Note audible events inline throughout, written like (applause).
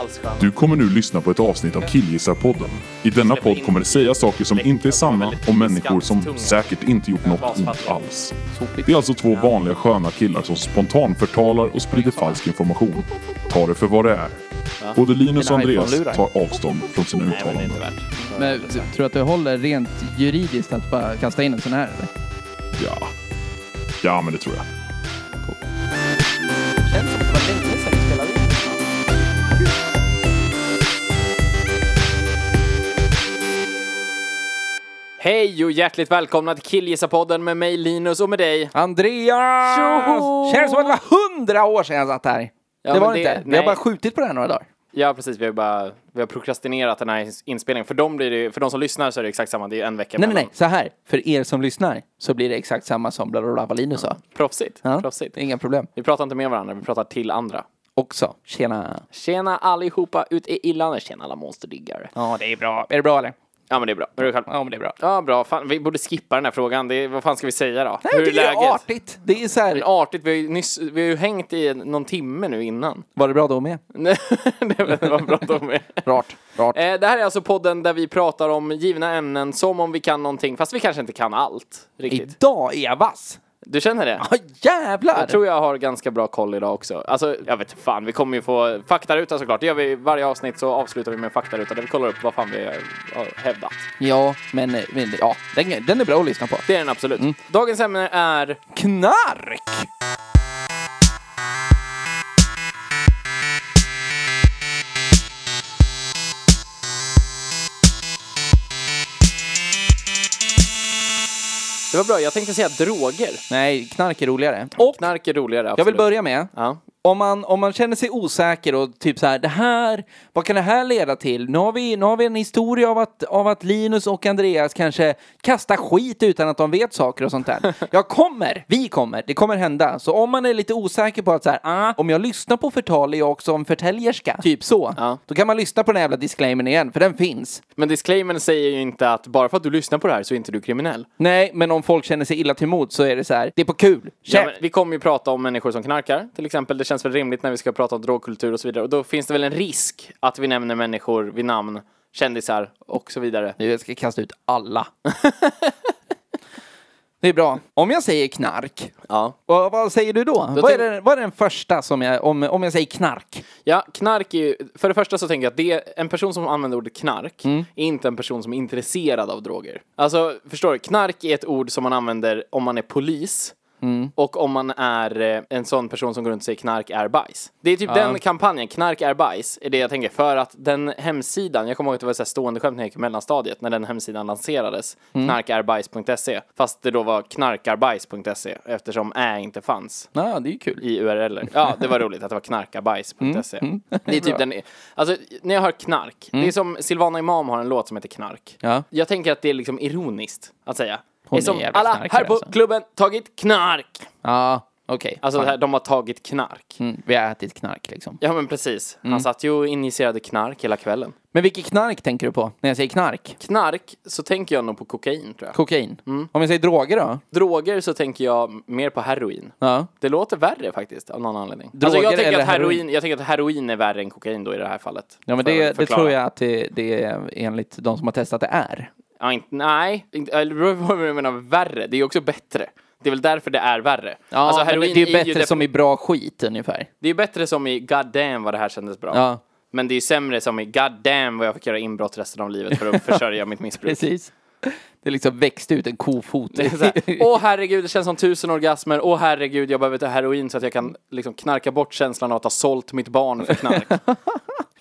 alls. Du kommer nu lyssna på ett avsnitt av Killgissarpodden. I denna podd kommer det sägas saker som inte är sanna om människor som säkert inte gjort något ont alls. Det är alltså två vanliga sköna killar som spontant förtalar och sprider falsk information. Ta det för vad det är. Både Linus och Andreas tar avstånd från sina uttalanden. Men tror du att det håller rent juridiskt att bara kasta in en sån här eller? Ja. Ja, men det tror jag. Hej och hjärtligt välkomna till Killgissarpodden med mig Linus och med dig. Andreas! Tjoho! Känns som att det var hundra år sedan jag satt här. Ja, det var det inte. Vi har nej. bara skjutit på det här några dagar. Ja precis, vi har bara vi har prokrastinerat den här inspelningen. För, dem blir det, för de som lyssnar så är det exakt samma, det är en vecka Nej, nej, mellan. nej. Så här. För er som lyssnar så blir det exakt samma som bla bla bla vad Linus sa. Proffsigt, Ja, proffsigt. Inga problem. Vi pratar inte med varandra, vi pratar till andra. Också. Tjena. Tjena allihopa ute i landet, tjena alla monsterdiggare. Ja, det är bra. Är det bra eller? Ja men det är bra, är du själv? Ja, men det är bra. Ja bra, fan, vi borde skippa den här frågan. Det är, vad fan ska vi säga då? Nej, jag tycker det är artigt. Det är så här. Artigt, vi har ju nyss, vi har ju hängt i någon timme nu innan. Var det bra då med? (laughs) Nej, det var bra de med. (laughs) Rart. Rart. Eh, Det här är alltså podden där vi pratar om givna ämnen som om vi kan någonting, fast vi kanske inte kan allt riktigt. Idag är jag vass. Du känner det? Ja, jävlar! Jag tror jag har ganska bra koll idag också. Alltså, jag vet fan, vi kommer ju få faktaruta såklart. Det gör vi varje avsnitt så avslutar vi med en faktaruta där vi kollar upp vad fan vi har hävdat. Ja, men, men ja, den, den är bra att lyssna på. Det är den absolut. Dagens ämne är Knark! Det var bra, jag tänkte säga droger. Nej, knark är roligare. Och Knark är roligare, absolut. jag vill börja med, Ja. Om man, om man känner sig osäker och typ så här, det här, vad kan det här leda till? Nu har vi, nu har vi en historia av att, av att Linus och Andreas kanske kastar skit utan att de vet saker och sånt där. (laughs) Jag kommer, vi kommer, det kommer hända. Så om man är lite osäker på att så här, ah, om jag lyssnar på förtal är jag också en förtäljerska, typ så. Ja. Då kan man lyssna på den jävla disclaimern igen, för den finns. Men disclaimern säger ju inte att bara för att du lyssnar på det här så är inte du kriminell. Nej, men om folk känner sig illa till mod så är det så här, det är på kul. Ja, Käft! men vi kommer ju prata om människor som knarkar, till exempel. Det känns väl rimligt när vi ska prata om drogkultur och så vidare. Och då finns det väl en risk att vi nämner människor vid namn, kändisar och så vidare. Nu jag ska kasta ut alla. (laughs) det är bra. Om jag säger knark, Ja. vad, vad säger du då? vad, är det, vad är den första som jag, om, om jag säger knark? Ja, knark är ju, för det första så tänker jag att det, en person som använder ordet knark är inte en person som är intresserad av droger. Alltså, förstår du? Knark är ett ord som man använder om man är polis. Och om man är eh, en sån person som går runt och säger knark är bajs. Det är typ den kampanjen, knark är bajs, är det jag tänker. För att den hemsidan, jag kommer ihåg att det var här stående skämt när jag gick i mellanstadiet, när den hemsidan lanserades. Knarkärbajs.se. Fast det då var knarkarbajs.se eftersom ä inte fanns Ja, det är kul. i URL. Ja, det var roligt att det var knarkabajs.se. Det är typ (laughs) den, alltså när jag hör knark, det är som Silvana Imam har en låt som heter Knark. Ja. Jag tänker att det är liksom ironiskt att säga. Hon är som är alla knarkare, här på alltså. klubben tagit knark. Ja, okej. Alltså Fan. det här, de har tagit knark. mm, vi har ätit knark liksom. Ja men precis. Mm. Han satt ju och injicerade knark hela kvällen. Men vilket knark tänker du på när jag säger knark? Knark så tänker jag nog på kokain tror jag. Kokain? Mm. Om jag säger droger då? Droger så tänker jag mer på heroin. Ja. Det låter värre faktiskt av någon anledning. Droger alltså jag tänker, eller att heroin, heroin? jag tänker att heroin är värre än kokain då i det här fallet. Ja, men det, det tror jag att det, det är enligt de som har testat det är. Ja, inte, nej, inte, du menar värre. Det är ju också bättre. Det är väl därför det är värre. Ja, alltså, heroin det är ju bättre def- som i bra skit ungefär. Det är bättre som i God damn vad det här kändes bra. Ja, Men det är sämre som i God damn vad jag fick göra inbrott resten av livet för att (laughs) försörja mitt missbruk. precis. Det liksom växte ut en kofot. Är Åh herregud, det känns som tusen orgasmer. Åh herregud, jag behöver ta heroin så att jag kan liksom knarka bort känslan av att ha sålt mitt barn för knark. (laughs)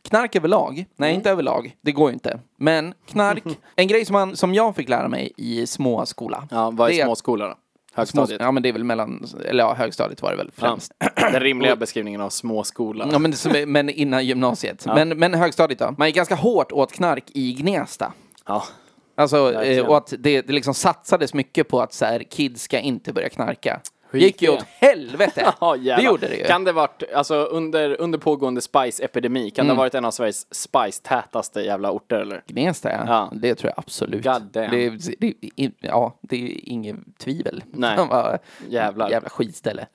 Knark överlag? Mm. Nej, inte överlag. Det går ju inte. Men knark, (laughs) en grej som, man, som jag fick lära mig i småskola. Ja, vad Det är småskola då? Små, Högstadiet? ja, men det är väl mellan, eller ja, högstadiet var det väl främst. Ja. Den rimliga (laughs) beskrivningen av småskola. Ja, men, det men innan gymnasiet. Men, men högstadiet då? Man gick ganska hårt åt knark i Gnesta. Ja. Alltså, eh, och att det, det liksom satsades mycket på att så här, kids ska inte börja knarka. Hur Det gick gick ju det? åt helvete! (laughs) Ja, det gjorde det ju. Kan det varit, alltså under, under pågående Spice-epidemi, kan det ha varit en av Sveriges Spice-tätaste jävla orter eller? Gnesta, ja. Ja. Det tror jag absolut. God damn. Det, det, är- ja, det är inget tvivel. Nej. (laughs) Jävlar. Jävla skitställe.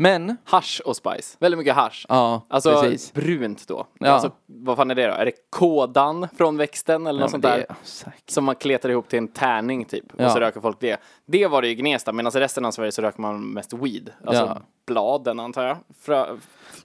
Men, Hasch och spice. Väldigt mycket hasch. Ja, alltså precis. brunt då. Ja. Alltså, vad fan är det då? Är det kådan från växten eller något Ja, men sånt där? det är säkert. Som man kletar ihop till en tärning typ. Ja. Och så röker folk det. Det var det i Gnesta, medan i resten av Sverige så röker man mest weed. Alltså Ja. bladen antar jag. Frö...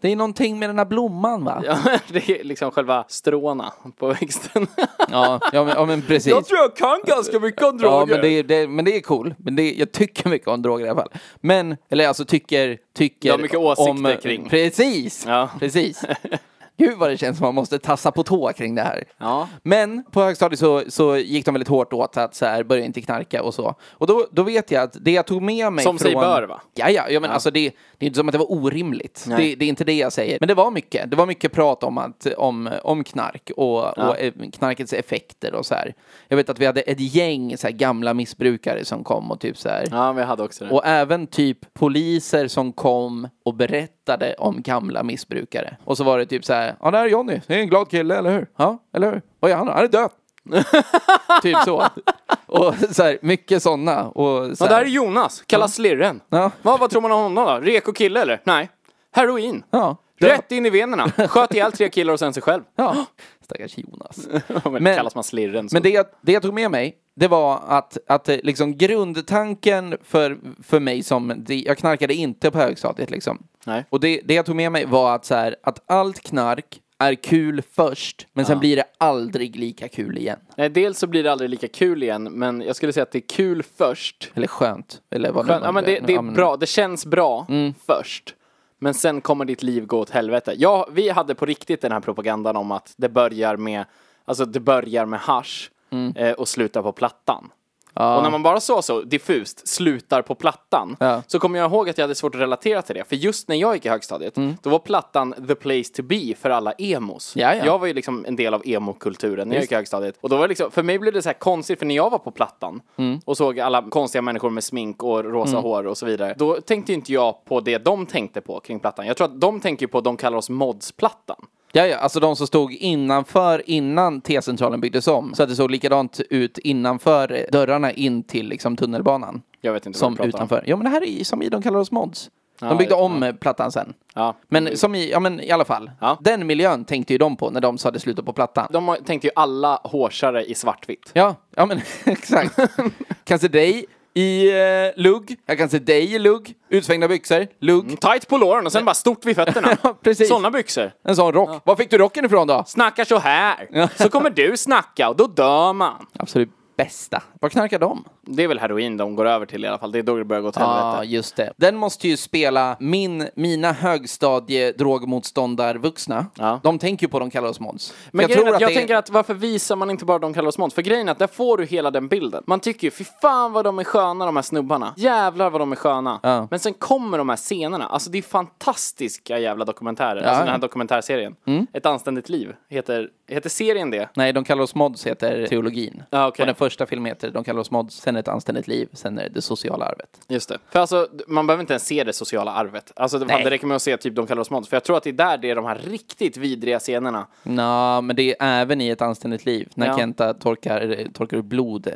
det är någonting med den här blomman va? Ja, (laughs) det är liksom själva stråna på växten. Ja, ja, men, ja men precis. jag tror jag kan ganska mycket om droger. Ja, men det, är- det, men det är cool. Men det, jag tycker mycket om droger i alla fall. Men, eller alltså tycker, tycker Du har mycket åsikter om, kring. Precis, Ja. precis. (laughs) Gud vad det känns som man måste tassa på tå kring det här. Ja. Men på högstadiet så, så gick de väldigt hårt åt att så här, börja inte knarka och så. Och då, då vet jag att det jag tog med mig Som från... sig bör, va? Ja, ja, ja men alltså det, det är inte som att det var orimligt. Det, det är inte det jag säger. Men det var mycket. Det var mycket prat om, att, om, om knark och, och eh, knarkets effekter och så här. Jag vet att vi hade ett gäng så här, gamla missbrukare som kom och typ så här. ja, vi hade också det. Och även typ poliser som kom och berättade om gamla missbrukare. Och så var det typ så här, ja det här är Johnny, det är en glad kille, eller hur? Ja, eller hur? Vad är han då? Han är död. (laughs) typ så. Och så här, mycket sådana. Och så Ja, här, där är Jonas, kallas Slirren. Ja. Vad, vad tror man om honom då? Reko kille eller? Nej. Heroin. Ja. Rätt in i venerna. Sköt ihjäl tre killar och sen sig själv. Ja, (gasps) stackars Jonas. men, Men- kallas man Slirren så. Men det jag, det jag tog med mig, det var att, att eh, liksom grundtanken för, för mig som, jag knarkade inte på högstadiet liksom. Nej. Och det, det jag tog med mig var att så här, att allt knark är kul först, men sen blir det aldrig lika kul igen. Nej, dels så blir det aldrig lika kul igen, men jag skulle säga att det är kul först. Eller skönt. Eller vad Skönt. Ja, men det, det är bra, det känns bra Mm. först. Men sen kommer ditt liv gå åt helvete. Ja, vi hade på riktigt den här propagandan om att det börjar med, alltså det börjar med hasch Mm. eh, och slutar på plattan. Och när man bara sa så diffust, slutar på plattan, Ja. så kommer jag ihåg att jag hade svårt att relatera till det. För just när jag gick i högstadiet, då var plattan the place to be för alla emos. Mm. Ja, ja. Jag var ju liksom en del av emo-kulturen när jag gick i högstadiet. Och då var det liksom, för mig blev det så här konstigt, för när jag var på plattan Mm. och såg alla konstiga människor med smink och rosa hår och så vidare, då tänkte ju inte jag på det de tänkte på kring plattan. Jag tror att de tänker på, de kallar oss modsplattan. Ja, ja, alltså de som stod innanför innan T-centralen byggdes om. Så att det såg likadant ut innanför dörrarna in till liksom tunnelbanan. Jag vet inte Som vad de pratar om. utanför. Ja, men det här är som i de kallar oss mods. Ja, De byggde ja. om eh, plattan sen. Ja. Men som i, ja men i alla fall. Ja. Den miljön tänkte ju de på när de sa det slutet på plattan. De tänkte ju alla hårsare i svartvitt. Ja, ja men (laughs) exakt. (laughs) kan se dig i eh, lugg. Jag kan se dig i lugg. Utsvängda byxor. Lugg. Tight på låren och sen bara stort vid fötterna. (laughs) Ja, precis. Sådana byxor. En sån rock. Var fick du rocken ifrån då? Snackar så här. Så kommer du snacka och då dör man. Absolut bästa. Vad knarkar de? Det är väl heroin de går över till i alla fall. Det är då det börjar gå åt Ja, helvete. just det. Den måste ju spela min, mina högstadie-drogmotståndarvuxna. Ja. De tänker ju på de kallar oss mods. Men jag är att jag det tänker att varför visar man inte bara de kallar oss mods? För grejen är att där får du hela den bilden. Man tycker ju, fy fan vad de är sköna de här snubbarna. Jävlar vad de är sköna. Ja. Men sen kommer de här scenerna. Alltså det är fantastiska jävla dokumentärer. alltså ja. Mm. den här dokumentärserien. Ett anständigt liv. Heter, heter serien det? Nej, de kallar oss mods heter teologin. Ja, okej. Och den första filmen heter De kallar oss mods, sen ett anständigt liv, sen är det det sociala arvet. Just det. För alltså, man behöver inte ens se det sociala arvet. Alltså det, fan, det räcker med att se typ de kallar oss mods. För jag tror att det är där det är de här riktigt vidriga scenerna. Nå, men det är även i ett anständigt liv. När Ja. Kenta torkar, torkar blod. eh,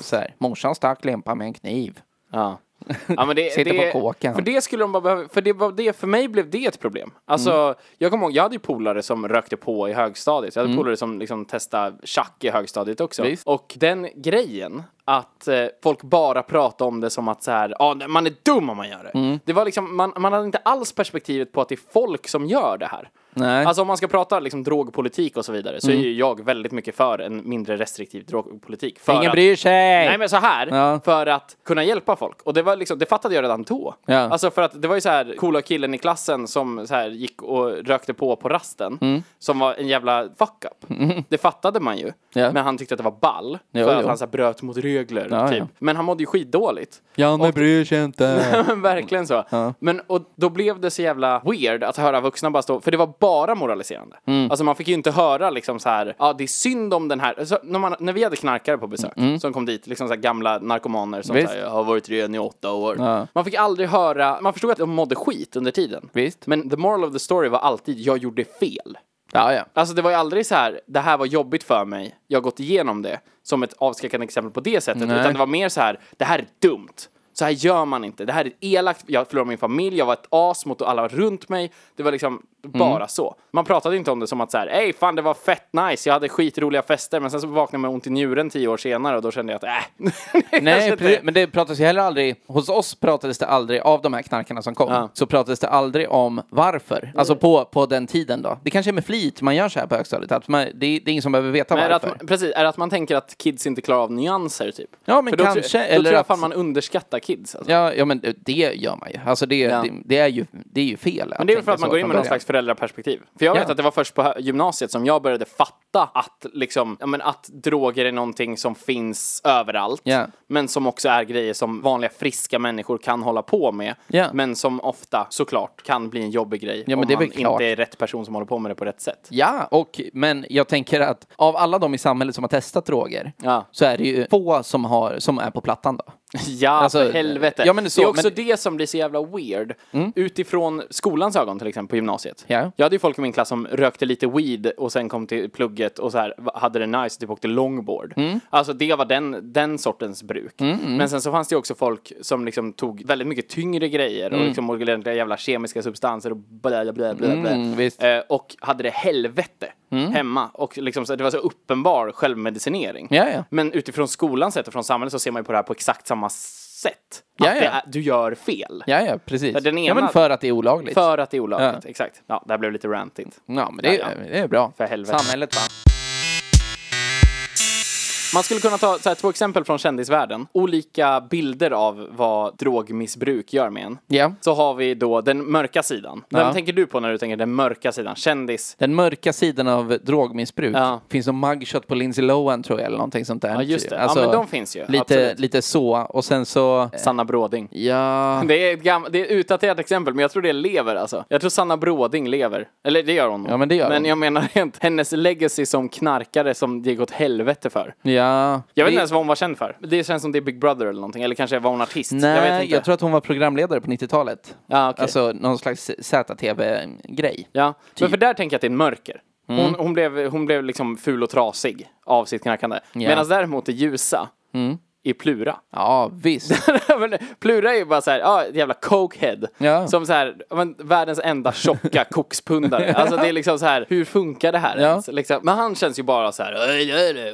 Så här. Morsan stack lempa med en kniv. Ja. Ja, men det, Sitter det, på kåken. För det skulle de bara behöva, för det var det, för mig blev det ett problem. Alltså, Mm. jag kommer ihåg, jag hade ju polare som rökte på i högstadiet. Jag hade polare som liksom testade tjack i högstadiet också. Mm. Visst. Och den grejen, att eh, folk bara pratar om det som att så här, ah, man är dum om man gör det. Mm. Det var liksom, man, man hade inte alls perspektivet på att det är folk som gör det här. Nej. Alltså om man ska prata liksom drogpolitik och så vidare så är ju jag väldigt mycket för en mindre restriktiv drogpolitik. För Ingen att- bryr sig! Nej men så här, Ja. för att kunna hjälpa folk. Och det var liksom, det fattade jag redan då. Ja. Alltså för att det var ju så här coola killen i klassen som så här gick och rökte på på rasten. Mm. Som var en jävla fuck up. Det fattade man ju. Ja. Men han tyckte att det var ball. Jo, för att jo. han så här, bröt mot regler Ja, typ. Men han mådde ju skitdåligt. Janne bryr sig inte. (laughs) Verkligen så. Men och då blev det så jävla weird att höra vuxna bara stå, för det var bara moraliserande. Mm. Alltså man fick ju inte höra liksom så här, ja det är synd om den här, alltså, när, man, när vi hade knarkare på besök som kom dit, liksom så gamla narkomaner som Mm. Här, har varit ren i åtta år. Ja. Man fick aldrig höra, man förstod att de mådde skit under tiden. Visst. Men the moral of the story var alltid, jag gjorde fel. Ja, ja. Alltså det var ju aldrig så här, det här var jobbigt för mig, jag har gått igenom det, som ett avskräckande exempel på det sättet. Nej. Utan det var mer så här, det här är dumt. Så här gör man inte. Det här är elakt. Jag förlorade min familj, jag var ett as mot alla runt mig. Det var liksom bara så. Man pratade inte om det som att så här, ey fan det var fett nice, jag hade skitroliga fester, men sen så vaknade jag med ont i njuren tio år senare och då kände jag att äh. (laughs) Nej, kanske pre- inte- men det pratades ju heller aldrig, hos oss pratades det aldrig, av de här knarkarna som kom, Ja. så pratades det aldrig om varför. Alltså på, på den tiden då. Det kanske är med flit man gör så här på högstadiet, att man, det, det är ingen som behöver veta Men varför. att, man- precis, är det att man tänker att kids inte klarar av nyanser typ? Ja, men För då, kanske, Tror, då eller tror jag att- fan man underskattar kids. Alltså. Ja, ja, men det gör man ju. Alltså det, Ja. det, det, är, ju, det är ju fel. Men det är väl för att man går in med någon slags föräldraperspektiv. För jag vet Ja. att det var först på gymnasiet som jag började fatta att, liksom, ja, men att droger är någonting som finns överallt. Ja. Men som också är grejer som vanliga friska människor kan hålla på med. Ja. Men som ofta såklart kan bli en jobbig grej. Ja, om man klart. inte är rätt person som håller på med det på rätt sätt. Ja, och, men jag tänker att av alla de i samhället som har testat droger Ja. så är det ju få som, har, som är på plattan då. Ja, Alltså, för helvete. ja, men så- det är också men- det som blir så jävla weird. Utifrån skolans ögon till exempel på gymnasiet. Ja. Jag hade ju folk i min klass som rökte lite weed och sen kom till plugget och så här hade det nice, typ åkte longboard. Mm. Alltså det var den, den sortens bruk. Men sen så fanns det ju också folk som liksom tog väldigt mycket tyngre grejer Mm. och liksom olika jävla kemiska substanser och blä, blä, blä, blä. Mm. Eh, och hade det helvete hemma. Och liksom så det var så uppenbar självmedicinering. Ja, ja. Men utifrån skolans sätt och från samhället så ser man ju på det här på exakt samma sätt. Ja, att det ja. är, du gör fel. Ja, ja, precis. Ja, den ja, ena- men för att det är olagligt. För att det är olagligt. Ja. Exakt. Ja, det här blev lite rantigt. Ja, men det, Ja, det är bra. För helvete. Samhället va? Man skulle kunna ta här, två exempel från kändisvärlden. Olika bilder av vad drogmissbruk gör med en. Ja. Så har vi då den mörka sidan. Vem Ja. tänker du på när du tänker den mörka sidan? Kändis? Den mörka sidan av drogmissbruk. Ja. Finns någon mugshot på Lindsay Lohan tror jag, eller någonting sånt där. Ja, just det. Alltså, ja, men de finns ju. lite, Absolut. lite så. Och sen så... Sanna Bråding. Ja... (laughs) Det är, ett gam- det är ett utdaterat exempel, men jag tror det lever alltså. Jag tror Sanna Bråding lever. Eller det gör hon. Ja, men det gör Men hon. jag menar rent hennes legacy som knarkare som det gick åt helvete för. Ja. Jag vet inte ens vad hon var känd för. Det känns som det är Big Brother eller någonting. Eller kanske var hon artist. Nej, jag vet inte. tror att hon var programledare på 90-talet. Ja, okej. Alltså någon slags ZTV-grej. Ja, Typ. men för där tänker jag att det är mörker. Hon, Mm. hon, blev, hon blev liksom ful och trasig av sitt knarkande. Medan däremot det ljusa Mm. Är Plura. (laughs) Ja, visst. Plura är ju bara såhär, ja, ett jävla cokehead. Ja. Som såhär, men, världens enda tjocka (laughs) kokspundare. Alltså det är liksom så här, hur funkar det här Ja. ens? Liksom, men han känns ju bara så här,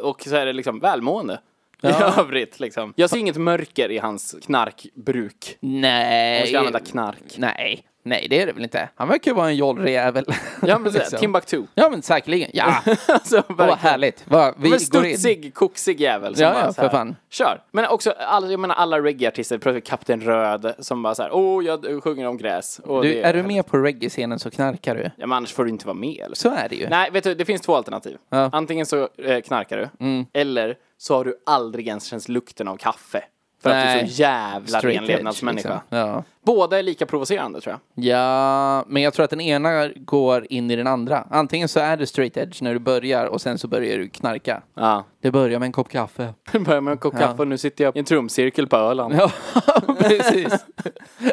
och så är det liksom välmående. (laughs) I övrigt liksom. Jag ser inget mörker i hans knarkbruk. Nej. Vi ska använda knark. Nej. Nej, det är det väl inte. Han verkar ju vara en jollrig jävel. (laughs) Ja men så, Liksom. Timbuktu. Ja, men säkerligen. Ja, (laughs) alltså, vad härligt. Va, vi Men går in. studsig, koksig jävel. Som Ja, bara ja, så här, för fan. Kör. Men också, alla, jag menar alla reggae-artister, Kapten Röd, som bara såhär, åh, jag sjunger om gräs. Och Du, det är du med på reggae-scenen så knarkar du. Ja, men annars får du inte vara med. Eller? Så är det ju. Nej, vet du, det finns två alternativ. Ja. Mm. Antingen så eh, knarkar du, eller så har du aldrig ens känt lukten av kaffe. För att du är Nej. så jävla Straight renlevnadsmänniska. edge, liksom. Ja. Båda är lika provocerande tror jag. ja, men jag tror att den ena går in i den andra. Antingen så är det straight edge när du börjar och sen så börjar du knarka. Ja. Det börjar med en kopp kaffe. (laughs) Börjar med en kopp Ja. kaffe och nu sitter jag i en trumcirkel på Öland. Ja, (laughs) precis.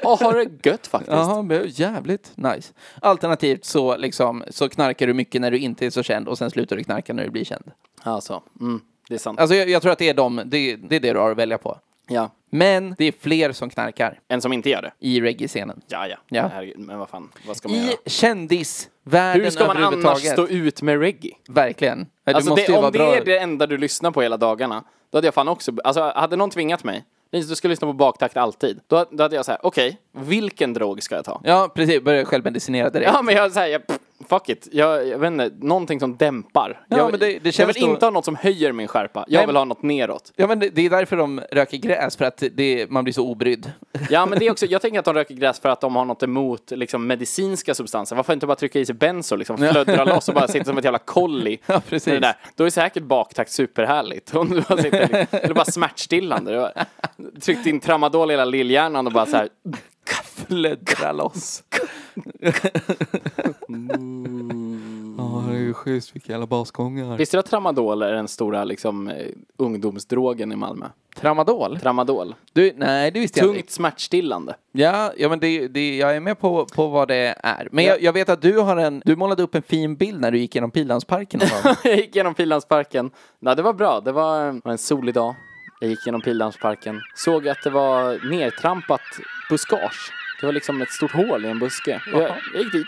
Och har det gött faktiskt. Men jävligt nice. Alternativt så, liksom, så knarkar du mycket när du inte är så känd och sen slutar du knarka när du blir känd. Alltså, mm, det är sant. Alltså jag, jag tror att det är, de, det, det är det du har att välja på. Ja. Men det är fler som knarkar En som inte gör det. i reggae-scenen. Ja, ja. Ja. Herregud, men vad fan, vad ska man I göra? kändisvärlden Hur ska man annars överhuvudtaget. stå ut med reggae? Verkligen. Det Alltså måste det, ju om vara det bra. är det enda du lyssnar på hela dagarna, då hade jag fan också, alltså hade någon tvingat mig, du ska lyssna på baktakt alltid, då, då hade jag såhär, okej, vilken drog ska jag ta? Ja, precis. Börja självmedicinera direkt. Ja men jag säger, fuck it, jag, jag vet inte, någonting som dämpar. Ja, jag, men det- det jag känns vill då- inte ha något som höjer min skärpa, jag Nej, vill ha något neråt. Ja, men det, det är därför de röker gräs, för att det, man blir så obrydd. (laughs) Ja men det är också, jag tänker att de röker gräs för att de har något emot liksom, medicinska substanser. Varför inte bara trycka i sig benzo, liksom flödra loss och bara sitta som ett jävla (laughs) kolli. Ja, precis. det där. Då är säkert baktakt superhärligt. Om du bara sitter, eller bara smärtstillande. Du har Tryckt in tramadol i hela lillhjärnan och bara så här. (laughs) Flödra loss. Ja, det är ju schysst. Vilka jävla basgångar. Visste du att tramadol är den stora liksom, eh, ungdomsdrogen i Malmö? Tramadol? Tramadol. Du, nej, det visste jag Tungt inte. smärtstillande. Ja, ja men det, det, jag är med på, på vad det är. Men jag, jag vet att du har en, du målade upp en fin bild när du gick genom Pildammsparken någon gång. (laughs) jag gick genom Pildammsparken. Ja, det var bra. Det var eh, en solig dag. Jag gick genom Pildammsparken. Såg att det var nertrampat buskage. Det var liksom ett stort hål i en buske. Jag, jag gick dit.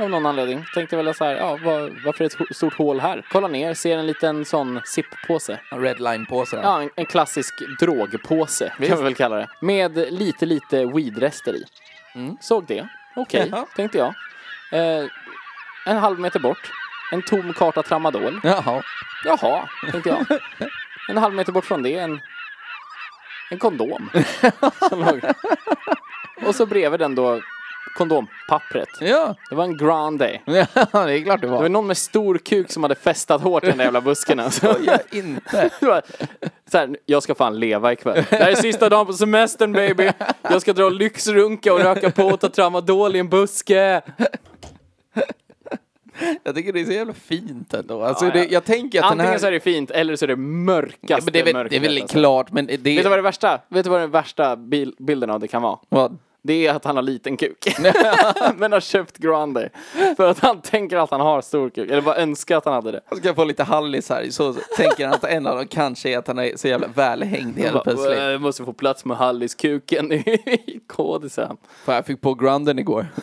Av någon anledning. Tänkte väl så här, ja, var, varför är det ett stort hål här? Kolla ner, ser en liten sån zip-påse. En redline-påse. Ja, en, en klassisk drogpåse kan vi väl kalla det. Med lite, lite weedrester i. Såg det. Okej, Jaha. tänkte jag. Eh, en halv meter bort. En tom karta tramadol. Jaha. Jaha, tänkte jag. En halv meter bort från det en, en kondom. (laughs) Och så bredvid den då kondompappret. Ja. Det var en grande. (laughs) ja, det är klart det Det var var. någon med stor kuk som hade festat hårt i den där jävla busken. Alltså. Jag inte. (laughs) Var Så här, jag ska fan leva ikväll. Det här är sista dagen på semestern baby. Jag ska dra och lyxrunka och röka på och ta tramadol i en buske. Jag tycker det är så jävla fint ändå. Alltså, Ja, ja. Det, jag tänker att Antingen här... så är det fint eller så är det mörkaste Ja, men det, är väl, det är väl alltså. klart, men det Vet du vad det värsta? Vet du vad den värsta bil- bilden av det kan vara? Vad? Det är att han har liten kuk. (laughs) (laughs) Men har köpt Grande. För att han tänker att han har stor kuk. Eller bara önskar att han hade det. Jag ska få lite hallis här, så tänker han att en av dem kanske är att han är så jävla välhängd helt plötsligt. Jag måste få plats med Halliskuken i kodisen. För jag fick på grunden igår. (laughs)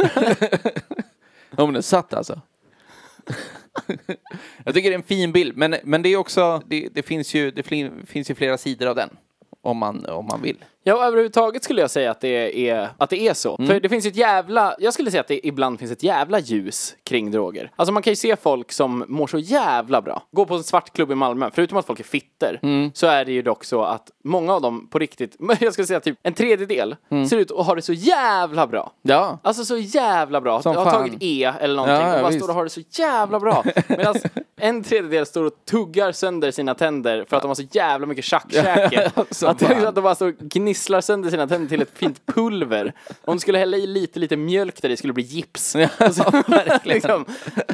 ja men den satt alltså. jag tycker det är en fin bild, men, men det är också, det, det, finns ju, det fin- finns ju flera sidor av den. Om man, om man vill. Ja, överhuvudtaget skulle jag säga att det är, att det är så. Mm. För det finns ett jävla, jag skulle säga att det ibland finns ett jävla ljus kring droger. Alltså man kan ju se folk som mår så jävla bra. Gå på en svartklubb i Malmö, förutom att folk är fitter, Mm. så är det ju dock så att många av dem på riktigt, (laughs) jag skulle säga typ en tredjedel, Mm. ser ut att ha det så jävla bra. Ja. Alltså så jävla bra. Som har fan. tagit E eller någonting Ja, ja, och bara visst. står och har det så jävla bra. (laughs) Medan en tredjedel står och tuggar sönder sina tänder för att de har så jävla mycket tjackkäke. (laughs) Att, att de bara står och gnisslar sönder sina tänder till ett fint pulver. Om du skulle hälla i lite, lite mjölk där i skulle det bli gips. Och så, (laughs) liksom,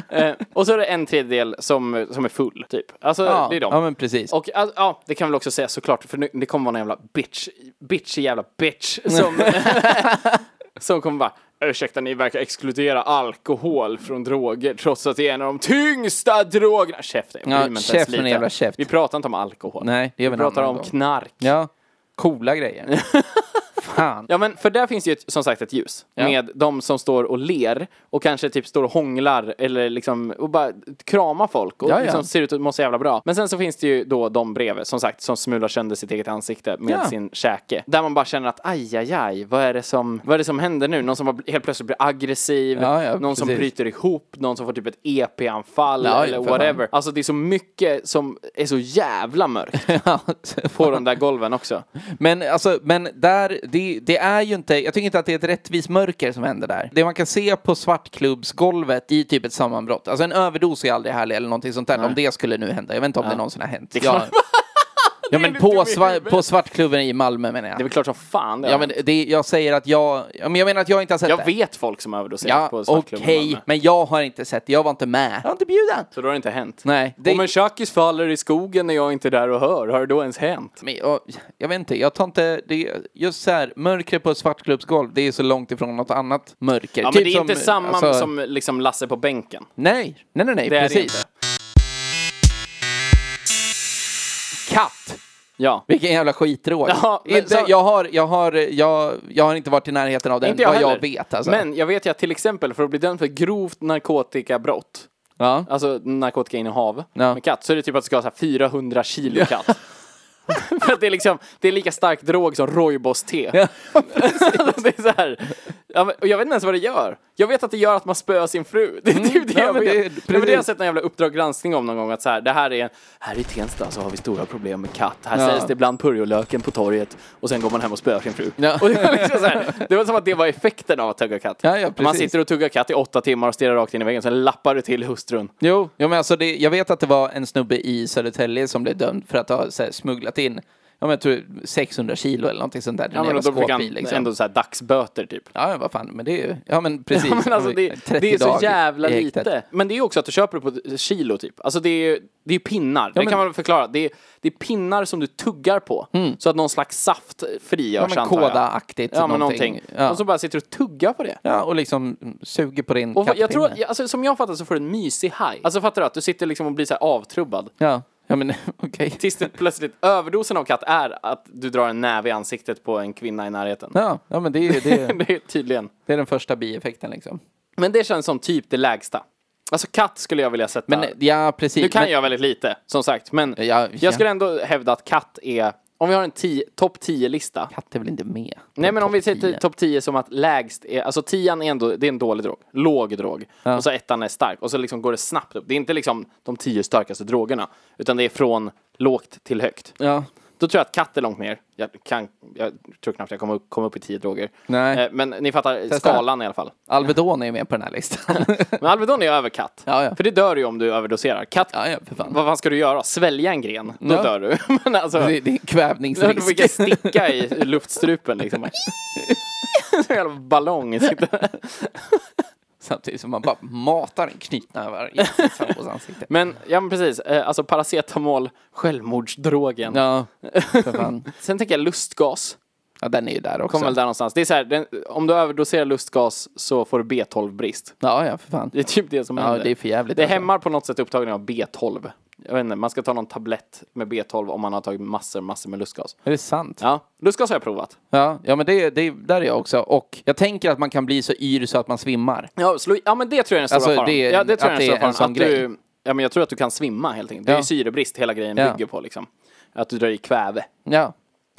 eh, och så är det en tredjedel som, som är full, typ. Alltså, Ja, det är de. ja men precis. Och alltså, ja, det kan väl också säga såklart, för nu, det kommer vara en jävla bitch, bitch jävla bitch som, (laughs) som kommer bara Ursäkta, ni verkar exkludera alkohol från droger trots att det är en av de tyngsta drogerna. Käften, jag bryr Ja, käften, jävla käft. Vi pratar inte om alkohol. Nej, det gör Vi vi pratar om gång. knark. Ja, coola grejer. (laughs) Fan. Ja men för där finns ju ett, som sagt ett ljus. Ja. Med de som står och ler och kanske typ står och hånglar eller liksom och bara kramar folk och Ja, ja. liksom ser ut att må så jävla bra. Men sen så finns det ju då de bredvid som sagt som smular sönder sitt eget ansikte med Ja. sin käke. Där man bara känner att aj aj aj, vad är det som, vad är det som händer nu? Någon som bara helt plötsligt blir aggressiv, någon som precis. bryter ihop, någon som får typ ett EP-anfall eller whatever. Alltså det är så mycket som är så jävla mörkt (laughs) på de där golven också. Men alltså, men där, det, det är ju inte, jag tycker inte att det är ett rättvist mörker som händer där. Det man kan se på svartklubbsgolvet i typ ett sammanbrott, alltså en överdos är aldrig härlig eller någonting sånt där, om det skulle nu hända. Jag vet inte om det någonsin har hänt. är ja. Ja men på, sva, på svartklubben i Malmö menar jag. Det är väl klart som fan det Ja har men det, jag säger att jag, ja, men jag menar att jag inte har sett Jag det. vet folk som överdoserat Ja, på okej, svartklubben i Malmö. men jag har inte sett det, jag var inte med. Jag var inte bjuden. Så då har det inte hänt? Nej. Det, Om en tjackis faller i skogen när jag inte är där och hör, har det då ens hänt? men, jag, jag vet inte, jag tar inte, det, just så här, mörkret på ett svartklubbsgolv, det är så långt ifrån något annat mörker. Ja, Typ men det är som, inte samma alltså- som liksom Lasse på bänken. Nej, nej, nej, nej Det är det precis. Katt! Ja. Vilken jävla skitdrog. Ja, men inte, så- jag, har, jag, har, jag, jag har inte varit i närheten av den, Inte jag vad heller. jag vet alltså. Men jag vet ju att till exempel för att bli dömd för grovt narkotikabrott, ja. alltså narkotikainnehav Ja. med katt, så är det typ att det ska ha så här 400 kilo katt. (laughs) för att det är liksom, det är lika stark drog som rooibos-te. Ja, (laughs) (laughs) det är så här, ja, men, och jag vet inte ens vad det gör. Jag vet att det gör att man spöar sin fru. (laughs) Det är typ det ja, jag vet. det- men det har jag sett en jävla Uppdrag granskning om någon gång att så här, det här är, här i Tensta så har vi stora problem med katt. Här Ja. säljs det ibland purjolöken på torget och sen går man hem och spöar sin fru. Ja. Och det, var liksom så här, det var som att det var effekten av att tugga katt. Ja, ja, man sitter och tuggar katt i åtta timmar och stirrar rakt in i väggen, sen lappar du till hustrun. Jo, ja, men alltså det, jag vet att det var en snubbe i Södertälje som blev dömd för att ha så här, smugglat in, ja, men jag tror 600 kilo eller någonting sånt där. Ja, men då fick han liksom. ändå så här dagsböter typ. Ja, ja, vad fan, men det är ju, ja men precis. (laughs) Ja, men alltså det, 30 det är så jävla lite. Men det är ju också att du köper det på kilo typ. Alltså det är ju det är pinnar. det men- kan man väl förklara. Det är, det är pinnar som du tuggar på. Så att någon slags saft frigörs Mm. Ja, men koda-aktigt Ja men någonting. Ja. Och så bara sitter du och tuggar på det. Ja, och liksom suger på din Och jag tror, kattpinne. alltså, som jag fattar så får du en mysig haj. Alltså fattar du att du sitter liksom och blir så avtrubbad. Ja, Ja men (laughs) okej. Tills det plötsligt, överdosen av katt är att du drar en näve i ansiktet på en kvinna i närheten. Ja, ja men det är, ju- det, (laughs) Det är tydligen. det är den första bieffekten liksom. Men det känns som typ det lägsta. Alltså katt skulle jag vilja sätta. Men ja, precis. nu kan men, jag väldigt lite, som sagt. Men Ja, ja. jag skulle ändå hävda att katt är, om vi har en topp 10-lista. Katt är väl inte med? Nej men om vi sätter 10. topp 10 som att lägst är, alltså tian är ändå, det är en dålig drog. Låg drog. Och så ettan är stark. Och så liksom går det snabbt upp. Det är inte liksom de tio starkaste drogerna. Utan det är från lågt till högt. Ja. Då tror jag att katt är långt ner. Jag, kan, jag tror knappt jag kommer upp, kommer upp i tio droger. Nej. Eh, men ni fattar Testa. skalan i alla fall. Alvedon är med på den här listan. (laughs) Men Alvedon är över katt. Ja, ja. För det dör ju om du överdoserar. Katt, ja, ja, för fan. vad fan ska du göra? Svälja en gren? Då dör du. (laughs) men alltså, Det, det är (laughs) du kvävningsrisk. fick jag sticka i luftstrupen liksom. En ballong Samtidigt som man bara matar en knytnävar i sin sambos ansikte. Men, ja men precis. Eh, alltså paracetamol, självmordsdrogen. Ja, för (laughs) fan. Sen tänker jag lustgas. Ja, den är ju där också. Kommer väl där någonstans. Det är så här, den, om du överdoserar lustgas så får du B12-brist. Ja, ja, för fan. Det är typ det som Ja, händer. det är för jävligt. Det alltså. hämmar på något sätt upptagningen av B12. Jag vet inte, man ska ta någon tablett med B12 om man har tagit massor, massor med lustgas. Är det sant? Ja, lustgas har jag provat. Ja, ja men det, det där är jag också. Och jag tänker att man kan bli så yr så att man svimmar. Ja, slå, ja men det tror jag är den stora Alltså, faran. det ja, det tror jag är den stora faran. Att grej. du, ja, men jag tror att du kan svimma helt enkelt. Det är ju syrebrist hela grejen Ja. bygger på liksom. Att du drar i kväve. Ja.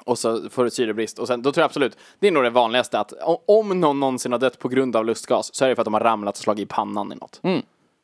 Och så får du syrebrist. Och sen, då tror jag absolut, det är nog det vanligaste att om någon någonsin har dött på grund av lustgas så är det för att de har ramlat och slagit i pannan i något. Mm.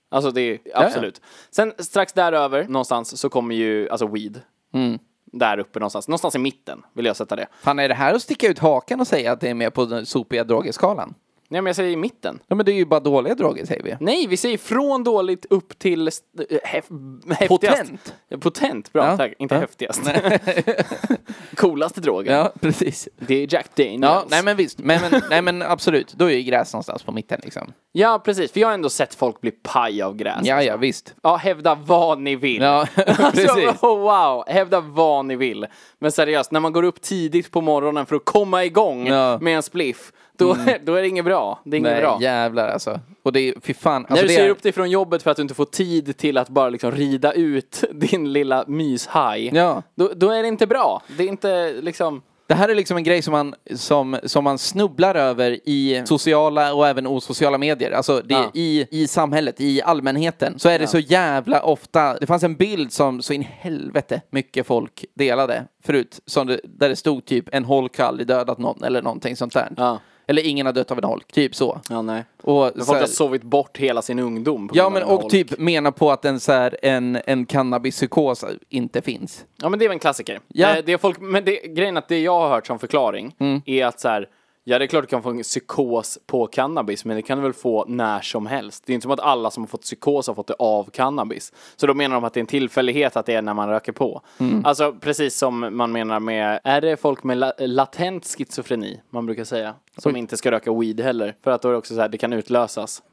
Alltså det är absolut. Sen strax däröver någonstans så kommer ju, alltså weed. Mm. Där uppe någonstans. Någonstans i mitten vill jag sätta det. Fan, är det här att sticka ut hakan och säga att det är med på den sopiga drogerskalan? Nej men jag säger i mitten. Ja, men det är ju bara dåliga droger säger vi. Nej, vi säger från dåligt upp till st- häf- häftigast. Potent. Ja, potent, bra Ja. tack. Inte Ja. häftigast. (laughs) Coolaste drogen. Ja, precis. Det är Jack Daniels. Ja, nej men visst. Men, men, nej men absolut, då är ju gräs någonstans på mitten liksom. Ja, precis. För jag har ändå sett folk bli paj av gräs. Ja, ja, visst. Ja, hävda vad ni vill. Ja, (laughs) Alltså, precis. oh, (laughs) wow, hävda vad ni vill. Men seriöst, när man går upp tidigt på morgonen för att komma igång Ja. Med en spliff, då, då är det inget bra. Det är inget Nej, bra. jävlar alltså. Och det är, fy fan. Alltså, när du säger är, upp dig från jobbet för att du inte får tid till att bara liksom rida ut (laughs) din lilla myshaj, Ja. då, då är det inte bra. Det är inte liksom... Det här är liksom en grej som man, som, som man snubblar över i sociala och även osociala medier. Alltså det, Ja. i, i samhället, i allmänheten. Så är det så jävla ofta. Det fanns en bild som så in helvete mycket folk delade förut. Som det, där det stod typ en holk har aldrig dödat någon eller någonting sånt där. Ja. Eller ingen har dött av en holk, typ så. Ja, nej. Och, Men så folk här- har sovit bort hela sin ungdom. på ja men och holk. typ menar på att en, så här, en, en cannabispsykos inte finns. Ja men det är väl en klassiker. Ja. Eh, det är folk, men det, grejen att det jag har hört som förklaring Mm. är att så här, ja det är klart du kan få en psykos på cannabis, men det kan du väl få när som helst. Det är inte som att alla som har fått psykos har fått det av cannabis. Så då menar de att det är en tillfällighet att det är när man röker på. Mm. Alltså precis som man menar med, är det folk med la, latent schizofreni, man brukar säga, som inte ska röka weed heller, för att då är det också så här, det kan utlösas.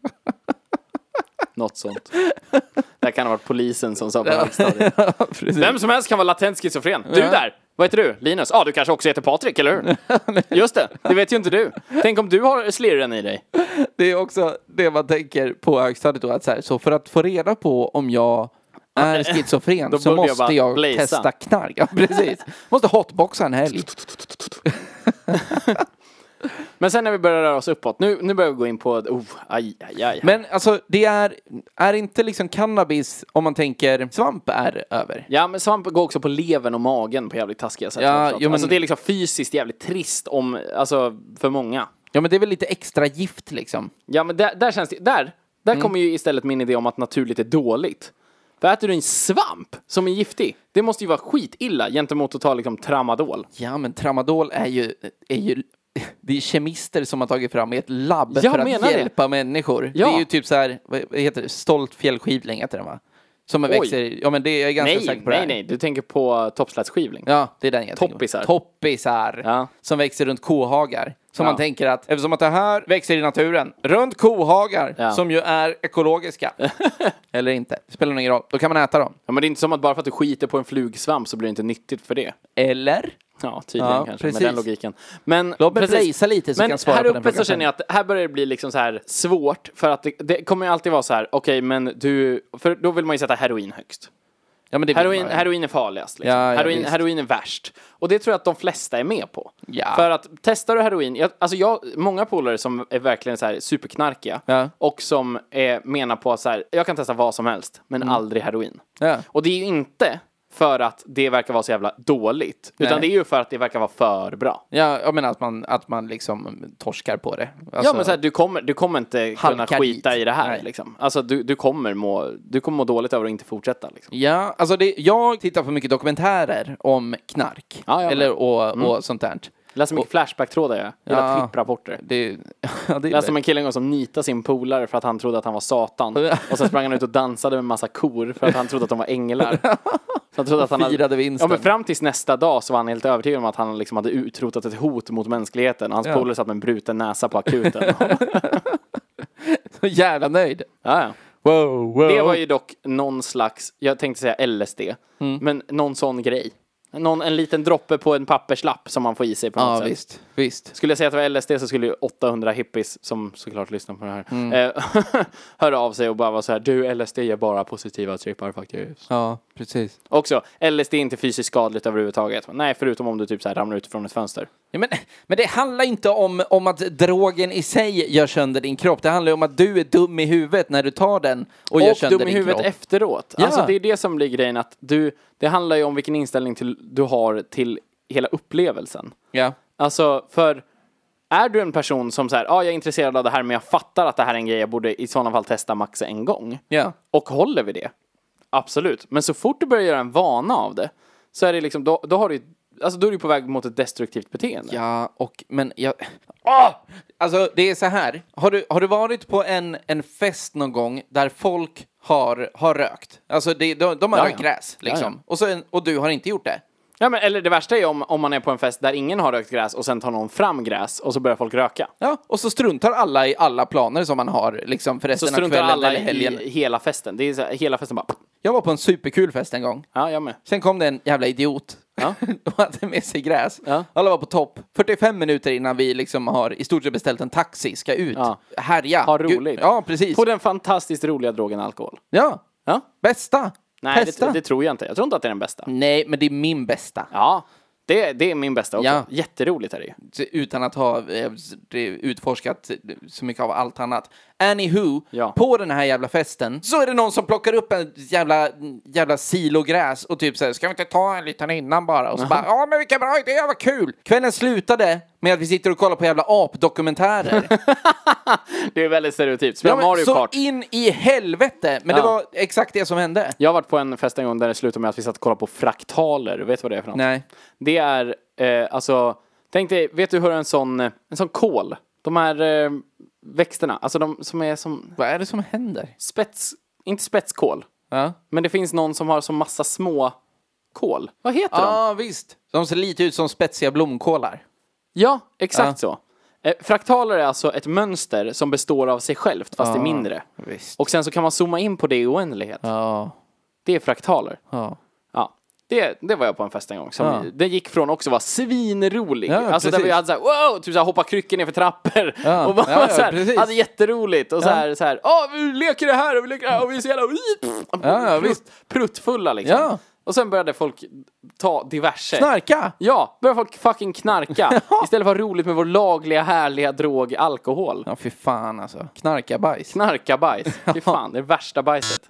(laughs) Något sånt. Det här kan ha varit polisen som sa på högstadiet. (laughs) Vem som helst kan vara latent schizofren. Du där! Vad heter du? Linus? Ja, ah, du kanske också heter Patrik, eller hur? (laughs) Just det, det vet ju inte du. Tänk om du har slirren i dig. Det är också det man tänker på högstadiet då, att så, här, så för att få reda på om jag är schizofren (laughs) så jag måste bara jag, blaza. testa knark. Ja, precis. Måste hotboxa en helg. (laughs) Men sen när vi börjar röra oss uppåt, nu, nu börjar vi gå in på, oh, aj, aj, aj. Men alltså, det är, är inte liksom cannabis, om man tänker svamp är över? Ja, men svamp går också på levern och magen på jävligt taskiga sätt. Ja, jo, men- Alltså det är liksom fysiskt jävligt trist om, alltså för många. Ja, men det är väl lite extra gift liksom. Ja, men där, där känns det, där, där Mm. kommer ju istället min idé om att naturligt är dåligt. För äter du en svamp som är giftig, det måste ju vara skitilla gentemot att ta liksom tramadol. Ja, men tramadol är ju, är ju det är kemister som har tagit fram ett labb Jag för att menar det. hjälpa människor. Ja. Det är ju typ så här, vad heter det, stolt fjällskivling heter den va? Som växer, ja men det är jag ganska Nej, säker på nej, här. nej, du tänker på toppslätskivling. Ja, det är den jag tänker på. Toppisar. Toppisar. Ja. Som växer runt kohagar. Som Ja. man tänker att eftersom att det här växer i naturen runt kohagar Ja. som ju är ekologiska. (laughs) Eller inte, det spelar ingen roll. Då kan man äta dem. Ja, men det är inte som att bara för att du skiter på en flugsvamp så blir det inte nyttigt för det. Eller? Ja, tydligen Ja, kanske, precis. med den logiken. Men, Låt mig blazea lite så Men kan svara här på den uppe så frågan känner jag att här börjar det bli liksom så här svårt för att det, det kommer ju alltid vara så här, okej men du, för då vill man ju sätta heroin högst. Ja, Heroin, heroin är farligast. Liksom. Ja, ja, heroin, heroin är värst. Och det tror jag att de flesta är med på. För att testar du heroin, jag, alltså jag, många polare som är verkligen så här superknarkiga och som är, menar på så här, jag kan testa vad som helst, men Mm. aldrig heroin. Och det är ju inte för att det verkar vara så jävla dåligt, utan Nej. det är ju för att det verkar vara för bra. Ja, jag menar att man, att man liksom torskar på det. Ja Alltså, men så här, du kommer, du kommer inte kunna skita dit. i det här Nej. liksom. Alltså du, du kommer må, du kommer må dåligt över att inte fortsätta liksom. Ja, alltså det, jag tittar på mycket dokumentärer om knark. Ja. Eller och, och sånt där. Läser mycket Flashback-trådar jag, gillar Ja. klipprapporter. Det, (laughs) ja, det Läste om en kille en gång som nitade sin polare för att han trodde att han var Satan. Och sen sprang han ut och dansade med massa kor för att han trodde att de var änglar. (laughs) Så han trodde att han hade... firade vinsten. Ja men fram tills nästa dag så var han helt övertygad om att han liksom hade utrotat ett hot mot mänskligheten. Hans Ja. polare satt med en bruten näsa på akuten. (laughs) Så jävla nöjd. ja, ja. Wow, wow. Det var ju dock någon slags, jag tänkte säga LSD, Mm. men någon sån grej. Någon, en liten droppe på en papperslapp som man får i sig på något Ja, sätt. visst. Visst. Skulle jag säga att det var LSD så skulle ju 800 hippies, som såklart lyssnar på det här, Mm. eh, (laughs) höra av sig och bara vara så här, du LSD ger bara positiva trippar faktiskt. Ja, precis. Också, LSD är inte fysiskt skadligt överhuvudtaget. Nej, förutom om du typ så här ramlar ut från ett fönster. Ja, men, men det handlar inte om, om att drogen i sig gör sönder din kropp. Det handlar om att du är dum i huvudet när du tar den och, gör Och sönder dum i din huvudet kropp. efteråt. Ja. Alltså det är det som blir grejen att du, det handlar ju om vilken inställning till, du har till hela upplevelsen. Ja. Alltså, för är du en person som säger, ja ah, jag är intresserad av det här men jag fattar att det här är en grej jag borde i sådana fall testa max en gång. Ja. Och håller vi det? Absolut. Men så fort du börjar göra en vana av det så är det liksom, då, då har du Alltså då är du på väg mot ett destruktivt beteende. Ja, och men jag... Åh! Alltså det är så här. Har du, har du varit på en, en fest någon gång där folk har, har rökt? Alltså det, de, de har Ja, rökt ja. gräs liksom. Ja, Och, så, och du har inte gjort det? Ja, men, eller det värsta är om, om man är på en fest där ingen har rökt gräs och sen tar någon fram gräs och så börjar folk röka. Ja, och så struntar alla i alla planer som man har liksom för Så resten av struntar kvällen alla eller helgen. i hela festen. Det är så här, hela festen bara... Jag var på en superkul fest en gång. Ja, jag med. Sen kom det en jävla idiot Ja. (laughs) och hade med sig gräs. Ja. Alla var på topp. 45 minuter innan vi liksom har i stort sett beställt en taxi, ska ut, Ja. härja. Ha Gud- roligt. Ja, precis. På den fantastiskt roliga drogen alkohol. Ja, Ja. bästa. Nej, Testa. det, det tror jag inte. Jag tror inte att det är den bästa. Nej, men det är min bästa. Ja, det, det är min bästa också. Ja. Jätteroligt är det ju. Utan att ha eh, utforskat så mycket av allt annat. Anywho, Ja. på den här jävla festen så är det någon som plockar upp en jävla, jävla silogräs och typ säger ska vi inte ta en liten innan bara? Och så bara, ja men vilken bra idé, vad kul! Kvällen slutade med att vi sitter och kollar på jävla apdokumentärer. (laughs) Det är väldigt stereotypt. Spela ja, Mario så Kart. in i helvete! Men det Ja. var exakt det som hände. Jag har varit på en fest en gång där det slutade med att vi satt och kollade på fraktaler. Vet du vad det är för något? Nej. Det är, eh, alltså, tänk dig, vet du hur en sån, en sån kål, de här eh, växterna, alltså de som är som Vad är det som händer? spets, inte spetskål, Ja, men det finns någon som har som massa små kål. Vad heter de? ah, visst. De ser lite ut som spetsiga blomkålar. Ja, exakt Ja. så. Eh, fraktaler är alltså ett mönster som består av sig självt, fast det är mindre. Visst. Och sen så kan man zooma in på det i oändlighet. Ja, Det är fraktaler. ja. Det, det var jag på en fest en gång. Som, Ja. Den gick från också vara svinrolig. Ja, alltså där precis. vi hade såhär, wow, typ såhär hoppa kryckor ner för trappor. Ja, Och bara ja, såhär, precis. hade jätteroligt. Och såhär, såhär, åh vi leker det här och vi leker det här och vi är så jävla... Ja, ja, Prutt-. Pruttfulla liksom. Och sen började folk ta diverse. Knarka! Ja, började folk fucking knarka. (laughs) Istället för att ha roligt med vår lagliga, härliga drog, alkohol. Ja, fy fan alltså. Knarka bajs. Knarka bajs. (laughs) Fy fan, det är värsta bajset.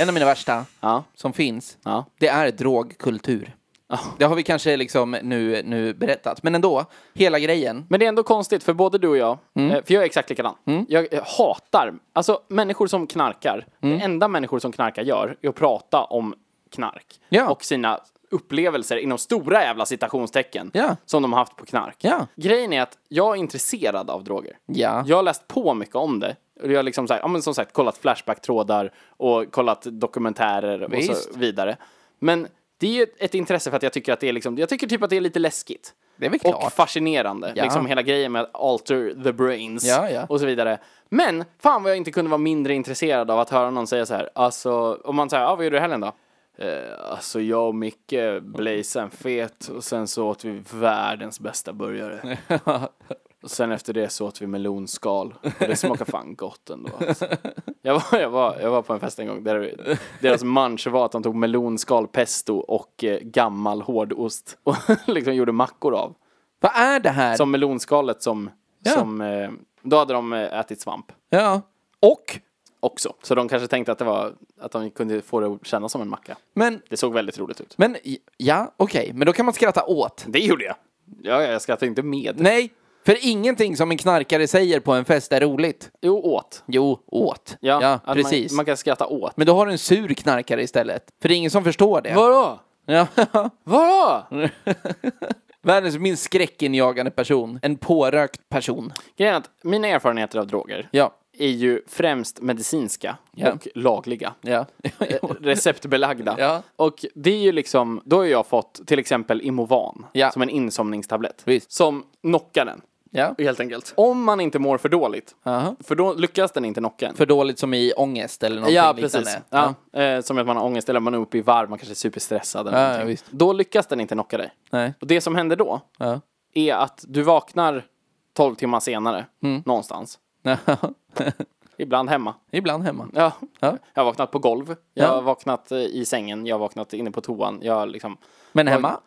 En av mina värsta Ja, som finns, ja. det är drogkultur. Ja. Det har vi kanske liksom nu, nu berättat, men ändå, hela grejen. Men det är ändå konstigt för både du och jag, Mm. eh, för jag är exakt likadan. Jag eh, hatar, alltså människor som knarkar, Mm. det enda människor som knarkar gör är att prata om knark. Ja. Och sina upplevelser inom stora jävla citationstecken Ja. som de har haft på knark. Ja. Grejen är att jag är intresserad av droger. Ja. Jag har läst på mycket om det. Och jag har liksom så här, ja, men som sagt kollat Flashback-trådar och kollat dokumentärer och Visst. så vidare. Men det är ju ett intresse för att jag tycker att det är liksom, jag tycker typ att det är lite läskigt. Det är väl Och klart. fascinerande. Ja. Liksom hela grejen med att alter the brains Ja, ja. och så vidare. Men fan vad jag inte kunde vara mindre intresserad av att höra någon säga så här. Alltså, om man säger, ja vad gjorde du i helgen då? Eh, alltså jag och Micke blazade en fet och sen så åt vi världens bästa burgare. (laughs) Och sen efter det så åt vi melonskal. Och det smakar fan gott ändå. Alltså. Jag, var, jag, var, jag var på en fest en gång där deras munch var att de tog melonskal, pesto och eh, gammal hårdost. Och (laughs) liksom gjorde mackor av. Vad är det här? Som melonskalet som, Ja. som eh, då hade de eh, ätit svamp Ja. Och, också. Så de kanske tänkte att det var, att de kunde få det att kännas som en macka. men, Det såg väldigt roligt ut. men, ja, okej, men då kan man skratta åt. Det gjorde jag. Ja, jag skrattade inte med. Nej, för ingenting som en knarkare säger på en fest är roligt. Jo, åt. Jo, åt. Ja, att precis. Man, man kan skratta åt. Men då har du en sur knarkare istället. För det är ingen som förstår det. Vadå? Ja. (laughs) Vadå? (laughs) Världens minst skräckinjagande person. En pårökt person. Grejen är att mina erfarenheter av droger Ja. är ju främst medicinska Ja. och lagliga. Ja. (laughs) Receptbelagda. Ja. Och det är ju liksom, då har jag fått till exempel Imovan som en insomningstablett. Visst. Som knockar den. Ja. Helt enkelt. Om man inte mår för dåligt. Aha. För då lyckas den inte knocka en. För dåligt som i ångest eller någonting Ja, liknande. precis. Ja. Eh, som att man har ångest eller man är uppe i varv, man kanske är superstressad eller Ja, någonting. ja. Då lyckas den inte knocka dig. Nej. Och det som händer då Ja. är att du vaknar 12 timmar senare, Mm. någonstans. (laughs) Ibland hemma. Ibland hemma. Ja. Ja. Jag har vaknat på golv, jag Ja. har vaknat eh, i sängen, jag har vaknat inne på toan, jag liksom Men hemma?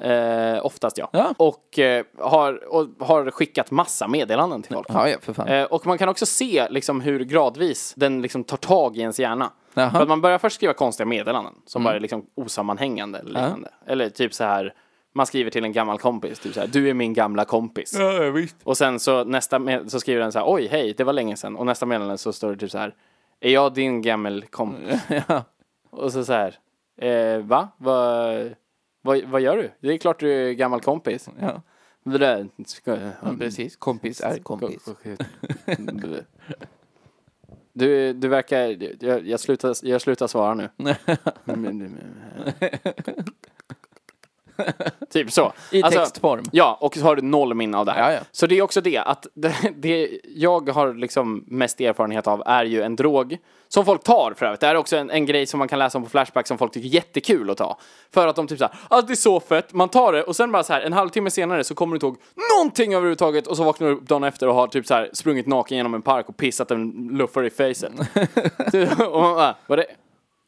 Eh, oftast ja. Ja. Och, eh, har, och har skickat massa meddelanden till folk. Ja, ja, för fan. Eh, och man kan också se liksom hur gradvis den liksom tar tag i ens hjärna. Jaha. För att man börjar först skriva konstiga meddelanden som bara är liksom osammanhängande eller liknande. Eller typ så här, man skriver till en gammal kompis, typ så här, du är min gamla kompis. Ja, visst. Och sen så nästa så skriver den så här, oj hej, det var länge sedan. Och nästa meddelande så står det typ så här, är jag din gammal kompis? (laughs) Ja. Och så så här, eh, va? Vad, vad, vad gör du? Det är klart du är gammal kompis. Ja. Det där, ska, ja, precis. Kompis är kompis. Du, du verkar, jag, jag, slutar, jag slutar svara nu. (laughs) (laughs) typ så. I Alltså, textform. Ja, och så har du noll minne av det här. Ja, ja. Så det är också det, att (laughs) det, det jag har liksom mest erfarenhet av är ju en drog som folk tar för övrigt. Det är också en, en grej som man kan läsa om på Flashback som folk tycker är jättekul att ta. För att de typ såhär, ah, det är så fett, man tar det och sen bara så här en halvtimme senare så kommer du inte ihåg någonting överhuvudtaget och så vaknar du upp dagen efter och har typ så här sprungit naken genom en park och pissat en luffare i facet. (laughs) och man bara, var det,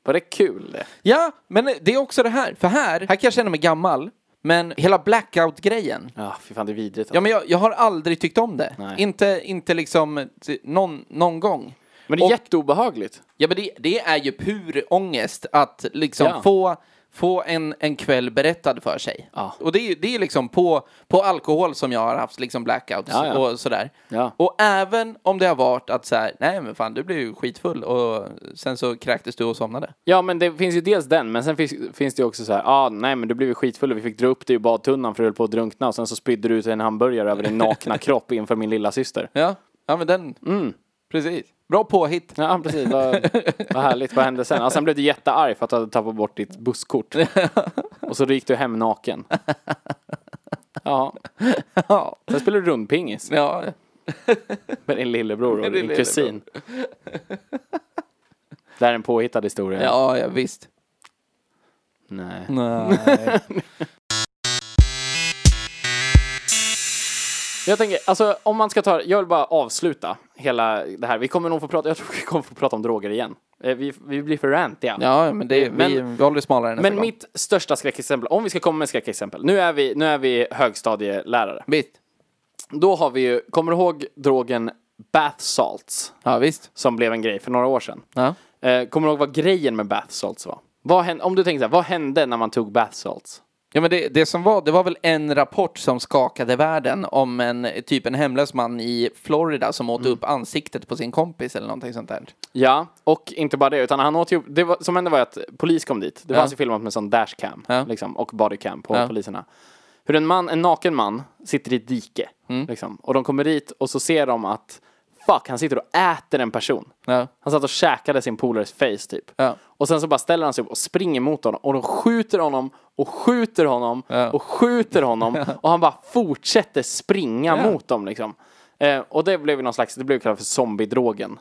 var det kul det? Ja, men det är också det här. För här, här kan jag känna mig gammal. Men hela blackout-grejen. Ja, fy fan det är vidrigt. Ja, men jag, jag har aldrig tyckt om det. Nej. Inte, inte liksom någon, någon gång. men det är och- jätteobehagligt. Ja, men det, det är ju pur ångest att liksom Ja. få, få en, en kväll berättad för sig. Ja. Och det är det är liksom på, på alkohol som jag har haft liksom blackouts Ja, ja. och sådär. Och även om det har varit att så här, nej men fan du blev ju skitfull och sen så kräktes du och somnade. Ja, men det finns ju dels den, men sen finns, finns det ju också så här, ah, nej men du blev ju skitfull och vi fick dra upp dig i badtunnan för du höll på att drunkna och sen så spydde du ut en hamburgare över din nakna (laughs) kropp inför min lilla syster. Ja, ja men den, Mm. precis. Bra påhitt. Ja, precis. Vad, vad härligt. Vad hände sen? Ja, sen blev du jättearg för att du hade tappat bort ditt busskort. (laughs) Och så gick du hem naken. (laughs) Ja. Ja. Sen spelade du rundpingis Ja, (laughs) med din lillebror och din din kusin. Det här är en påhittad historia. ja, ja visst. Nej. Nej. Jag tänker, alltså om man ska ta, jag vill bara avsluta hela det här. Vi kommer nog få prata, jag tror vi kommer få prata om droger igen. Eh, Vi, vi blir för rantiga. Ja, men det, Men- vi, vi håller det smalare Men gång. mitt största skräckexempel, om vi ska komma med skräckexempel. Nu är vi, nu är vi högstadielärare. Visst. Då har vi ju, kommer du ihåg drogen bath salts? Ja, visst. Som blev en grej för några år sedan. Ja. Eh, kommer du ihåg vad grejen med bath salts var? Vad hände, om du tänker så här, vad hände när man tog bath salts? Ja, men det, det som var, det var väl en rapport som skakade världen om en typ en hemlös man i Florida som åt upp ansiktet på sin kompis eller någonting sånt där. Ja, och inte bara det, utan han åt ju, det var, som hände var att polis kom dit. Det Ja. fanns ju filmat med sån dashcam, Ja. liksom, och bodycam på Ja. poliserna. Hur en man, en naken man, sitter i ett dike, Mm. liksom, och de kommer dit och så ser de att fuck, han sitter och äter en person. Ja. Han satt och käkade sin polares face typ. Ja. Och sen så bara ställer han sig upp och springer mot honom och de skjuter honom och skjuter honom Ja. och skjuter honom (laughs) och han bara fortsätter springa mot dem liksom. Eh, och det blev ju någon slags, det blev kallat för zombiedrogen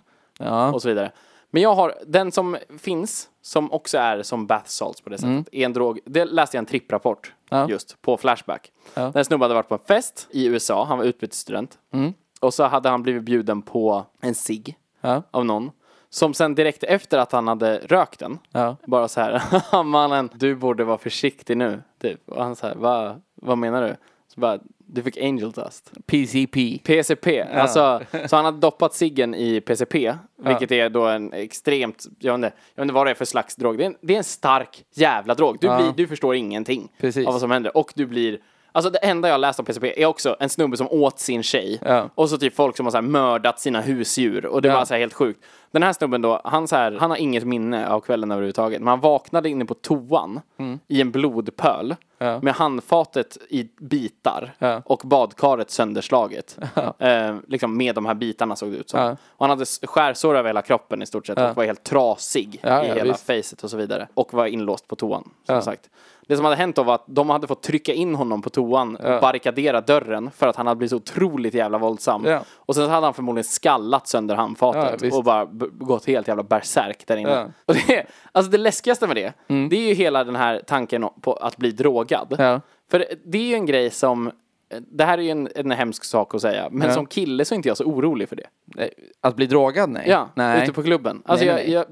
och så vidare. Men jag har, den som finns, som också är som bath salts på det sättet, Mm. är en drog, det läste jag en tripprapport Ja. just på Flashback. Ja. Den snubben hade varit på en fest i USA, han var utbytesstudent. Mm. Och så hade han blivit bjuden på en cigg Ja. av någon. Som sen direkt efter att han hade rökt den, Ja. bara så här, (laughs) mannen, du borde vara försiktig nu. Typ. Och han så här, Va, vad menar du? Så bara, du fick angel dust. PCP. PCP, alltså, så han hade doppat ciggen i PCP, vilket är då en extremt, jag vet, inte, jag vet inte vad det är för slags drog, det är en, det är en stark jävla drog. Du, Ja. blir, du förstår ingenting Precis. av vad som händer och du blir Alltså det enda jag läst om PCP är också en snubbe som åt sin tjej. Ja. Och så typ folk som har så här mördat sina husdjur. Och det Ja. var så här helt sjukt. Den här snubben då, han, så här, han har inget minne av kvällen överhuvudtaget. Men han vaknade inne på toan i en blodpöl. Mm. Ja. Med handfatet i bitar. Och badkaret sönderslaget. (laughs) Eh, liksom med de här bitarna såg det ut som. Och han hade skärsår över hela kroppen i stort sett. Och var helt trasig i hela visst. facet och så vidare. Och var inlåst på toan, som sagt. Det som hade hänt då var att de hade fått trycka in honom på toan och barrikadera dörren för att han hade blivit så otroligt jävla våldsam. Ja. Och sen så hade han förmodligen skallat sönder Ja, handfatet visst. och bara gått helt jävla bärsärk där inne. Ja. Mm. (laughs) Och det, alltså det läskigaste med det, det är ju hela den här tanken på att bli drogad. Ja. För det är ju en grej som, det här är ju en, en hemsk sak att säga, men Ja. som kille så är inte jag så orolig för det. Att bli drogad? Nej. Ja, nej. ute på klubben. Alltså Nej, jag, nej. jag,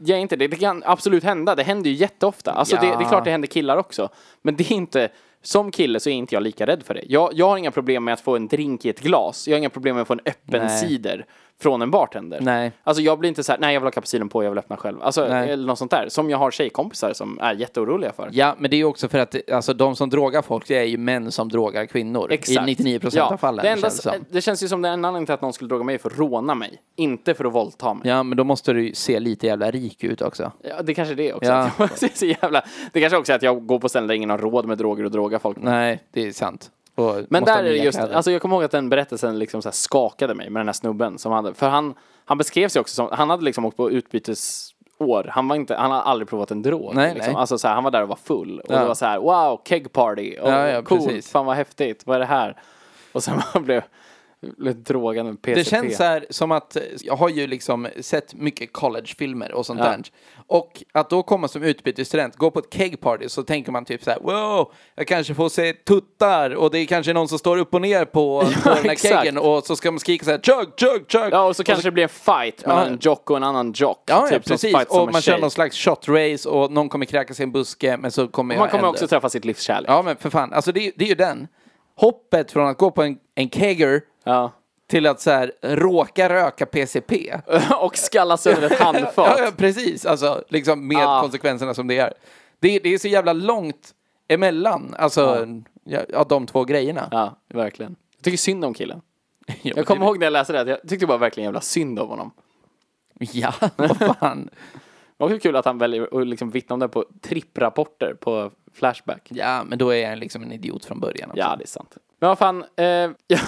jag är inte det. Det kan absolut hända. Det händer ju jätteofta. Alltså det, det är Ja. klart det händer killar också. Men det är inte, som kille så är inte jag lika rädd för det. Jag, jag har inga problem med att få en drink i ett glas. Jag har inga problem med att få en öppen Nej. cider från en bartender. Nej. Alltså jag blir inte så här, nej jag vill ha kapsylen på, jag vill öppna själv. Alltså, Nej. eller något sånt där. Som jag har tjejkompisar som är jätteoroliga för. Ja, men det är ju också för att alltså, de som drogar folk, det är ju män som drogar kvinnor. I 99 procent av fallen. Det, enda, känns det, som. det känns ju som den anledningen till att någon skulle droga mig är för att råna mig. Inte för att våldta mig. Ja, men då måste du ju se lite jävla rik ut också. Ja, det kanske är det också. Ja. (laughs) Så jävla... Det kanske också är att jag går på ställen där ingen har råd med droger och drogar folk. Nej, det är sant. Och Men där är det just, kläder. alltså jag kommer ihåg att den berättelsen liksom så skakade mig med den här snubben som hade, för han, han beskrev sig också som, han hade liksom åkt på utbytesår, han var inte, han hade aldrig provat en drog. Nej, liksom. nej. Alltså så här, han var där och var full och Ja. det var så här, wow, keg party, och Ja, ja, coolt, precis. fan vad häftigt, vad är det här? Och sen (laughs) man blev, blev drogad med PCP. Det känns så här som att jag har ju liksom sett mycket collegefilmer och sånt Ja. där. Och att då komma som utbytesstudent, gå på ett kegparty så tänker man typ så här, wow, jag kanske får se tuttar och det är kanske någon som står upp och ner på, (laughs) på den här keggen och så ska man skrika så här, chug, chug, chug. Ja, och så kanske det blir en fight mellan Ja. en jock och en annan jock. Ja, ja, typ som precis. Och man kör tjej. någon slags shot race och någon kommer kräkas i en buske, men så kommer jag Man kommer ändå- också träffa sitt livs kärlek. Ja, men för fan, alltså det, är- det är ju den. Hoppet från att gå på en, en kegger Ja. Till att så här råka röka PCP. (laughs) och skalla sönder ett (laughs) handfat. Ja, precis. Alltså, liksom med Ja. konsekvenserna som det är. Det, det är så jävla långt emellan, alltså, ja. Ja, de två grejerna. Ja, verkligen. Jag tycker synd om killen. (laughs) Ja, Jag kommer ihåg när jag läste det, att jag tyckte bara verkligen jävla synd om honom. Ja, vad fan. Det var också kul att han väljer att liksom vittna om det på tripprapporter på Flashback. Ja, men då är jag liksom en idiot från början. Också. Ja, det är sant. Men vad fan, eh, (laughs)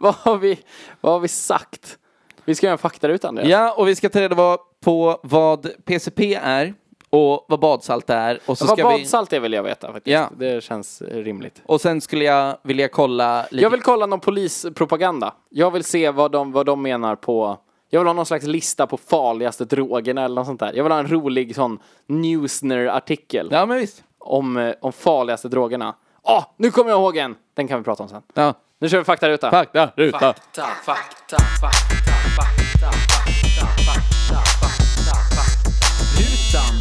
vad, har vi, vad har vi sagt? Vi ska göra en faktaruta, Andreas. Ja, och vi ska ta reda på vad PCP är och vad badsalt är. Och, så vad ska vi, badsalt är vill jag veta faktiskt. Ja. Det känns eh, rimligt. och sen skulle jag vilja kolla lite. Jag vill kolla någon polispropaganda. Jag vill se vad de, vad de menar på... Jag vill ha någon slags lista på farligaste drogerna eller något sånt där. Jag vill ha en rolig sån Newsner-artikel Ja, men visst. om, eh, om farligaste drogerna. Ah, nu kommer jag ihåg en! Den kan vi prata om sen. Ja. Nu kör vi faktaruta. Fakta, ruta. Fakta, fakta, fakta, fakta, fakta, fakta, fakta, faktarutan.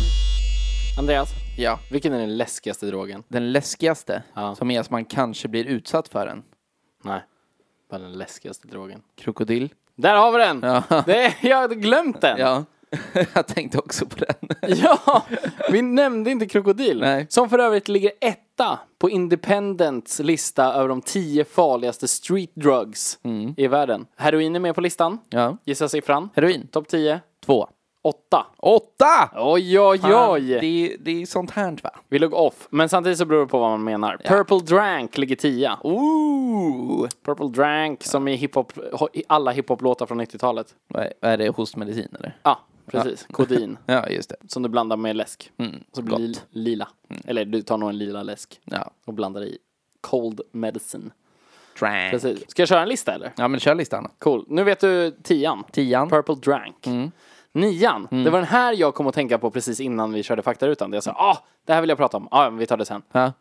Andreas, Ja. vilken är den läskigaste drogen? Den läskigaste, Ja. som är att man kanske blir utsatt för den. Nej, vad är den läskigaste drogen? Krokodil. Där har vi den! Ja. Det, jag hade glömt den! Ja, (laughs) jag tänkte också på den. (laughs) Ja, vi nämnde inte krokodil. Nej. Som för övrigt ligger etta på Independents lista över de tio farligaste street drugs i världen. Heroin är med på listan. Ja. Gissa siffran. Heroin. Topp 10. Två. Åtta. Åtta! Oj, oj, oj. Det, det är sånt här va? Vi låg off, men samtidigt så beror det på vad man menar. Purple Drank ligger tia. Ooh. Purple Drank som i hiphop, alla hiphop-låtar från 90-talet. Vad är, vad är det, hostmedicin eller? Ja, precis. Kodin. (laughs) Ja, just det. som du blandar med läsk. Mm, Så blir det lila. Eller du tar nog en lila läsk Ja. och blandar i cold medicine. Drank. Precis. Ska jag köra en lista eller? Ja, men kör listan. Cool. Nu vet du tian. Tian. Purple Drank. Nian. Det var den här jag kom att tänka på precis innan vi körde faktarutan. Jag sa, ah, det här vill jag prata om. Ja, ah, vi tar det sen. Ja.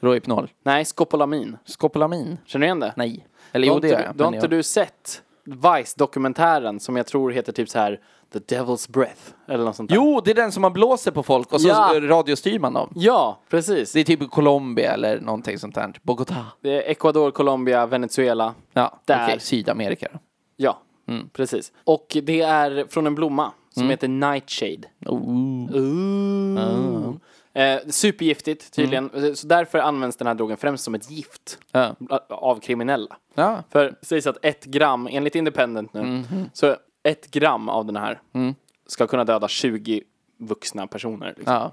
Rohypnol. Nej, skopolamin. Skopolamin. Känner du igen det? Nej. Eller jo, det gör jag. Då har inte jag- du sett Vice-dokumentären som jag tror heter typ så här The Devil's Breath eller något sånt där. Jo, det är den som man blåser på folk och så Ja. radiostyr man dem. Ja, precis. Det är typ Colombia eller någonting sånt där. Bogotá. Det är Ecuador, Colombia, Venezuela. Ja, Där. okej. Sydamerika då. Ja, precis. Och det är från en blomma som heter Nightshade. Ooh. Eh, supergiftigt tydligen. Så därför används den här drogen främst som ett gift Ja. av kriminella. Ja. För det sägs att ett gram, enligt Independent nu, så ett gram av den här ska kunna döda 20 vuxna personer. Liksom. Ja.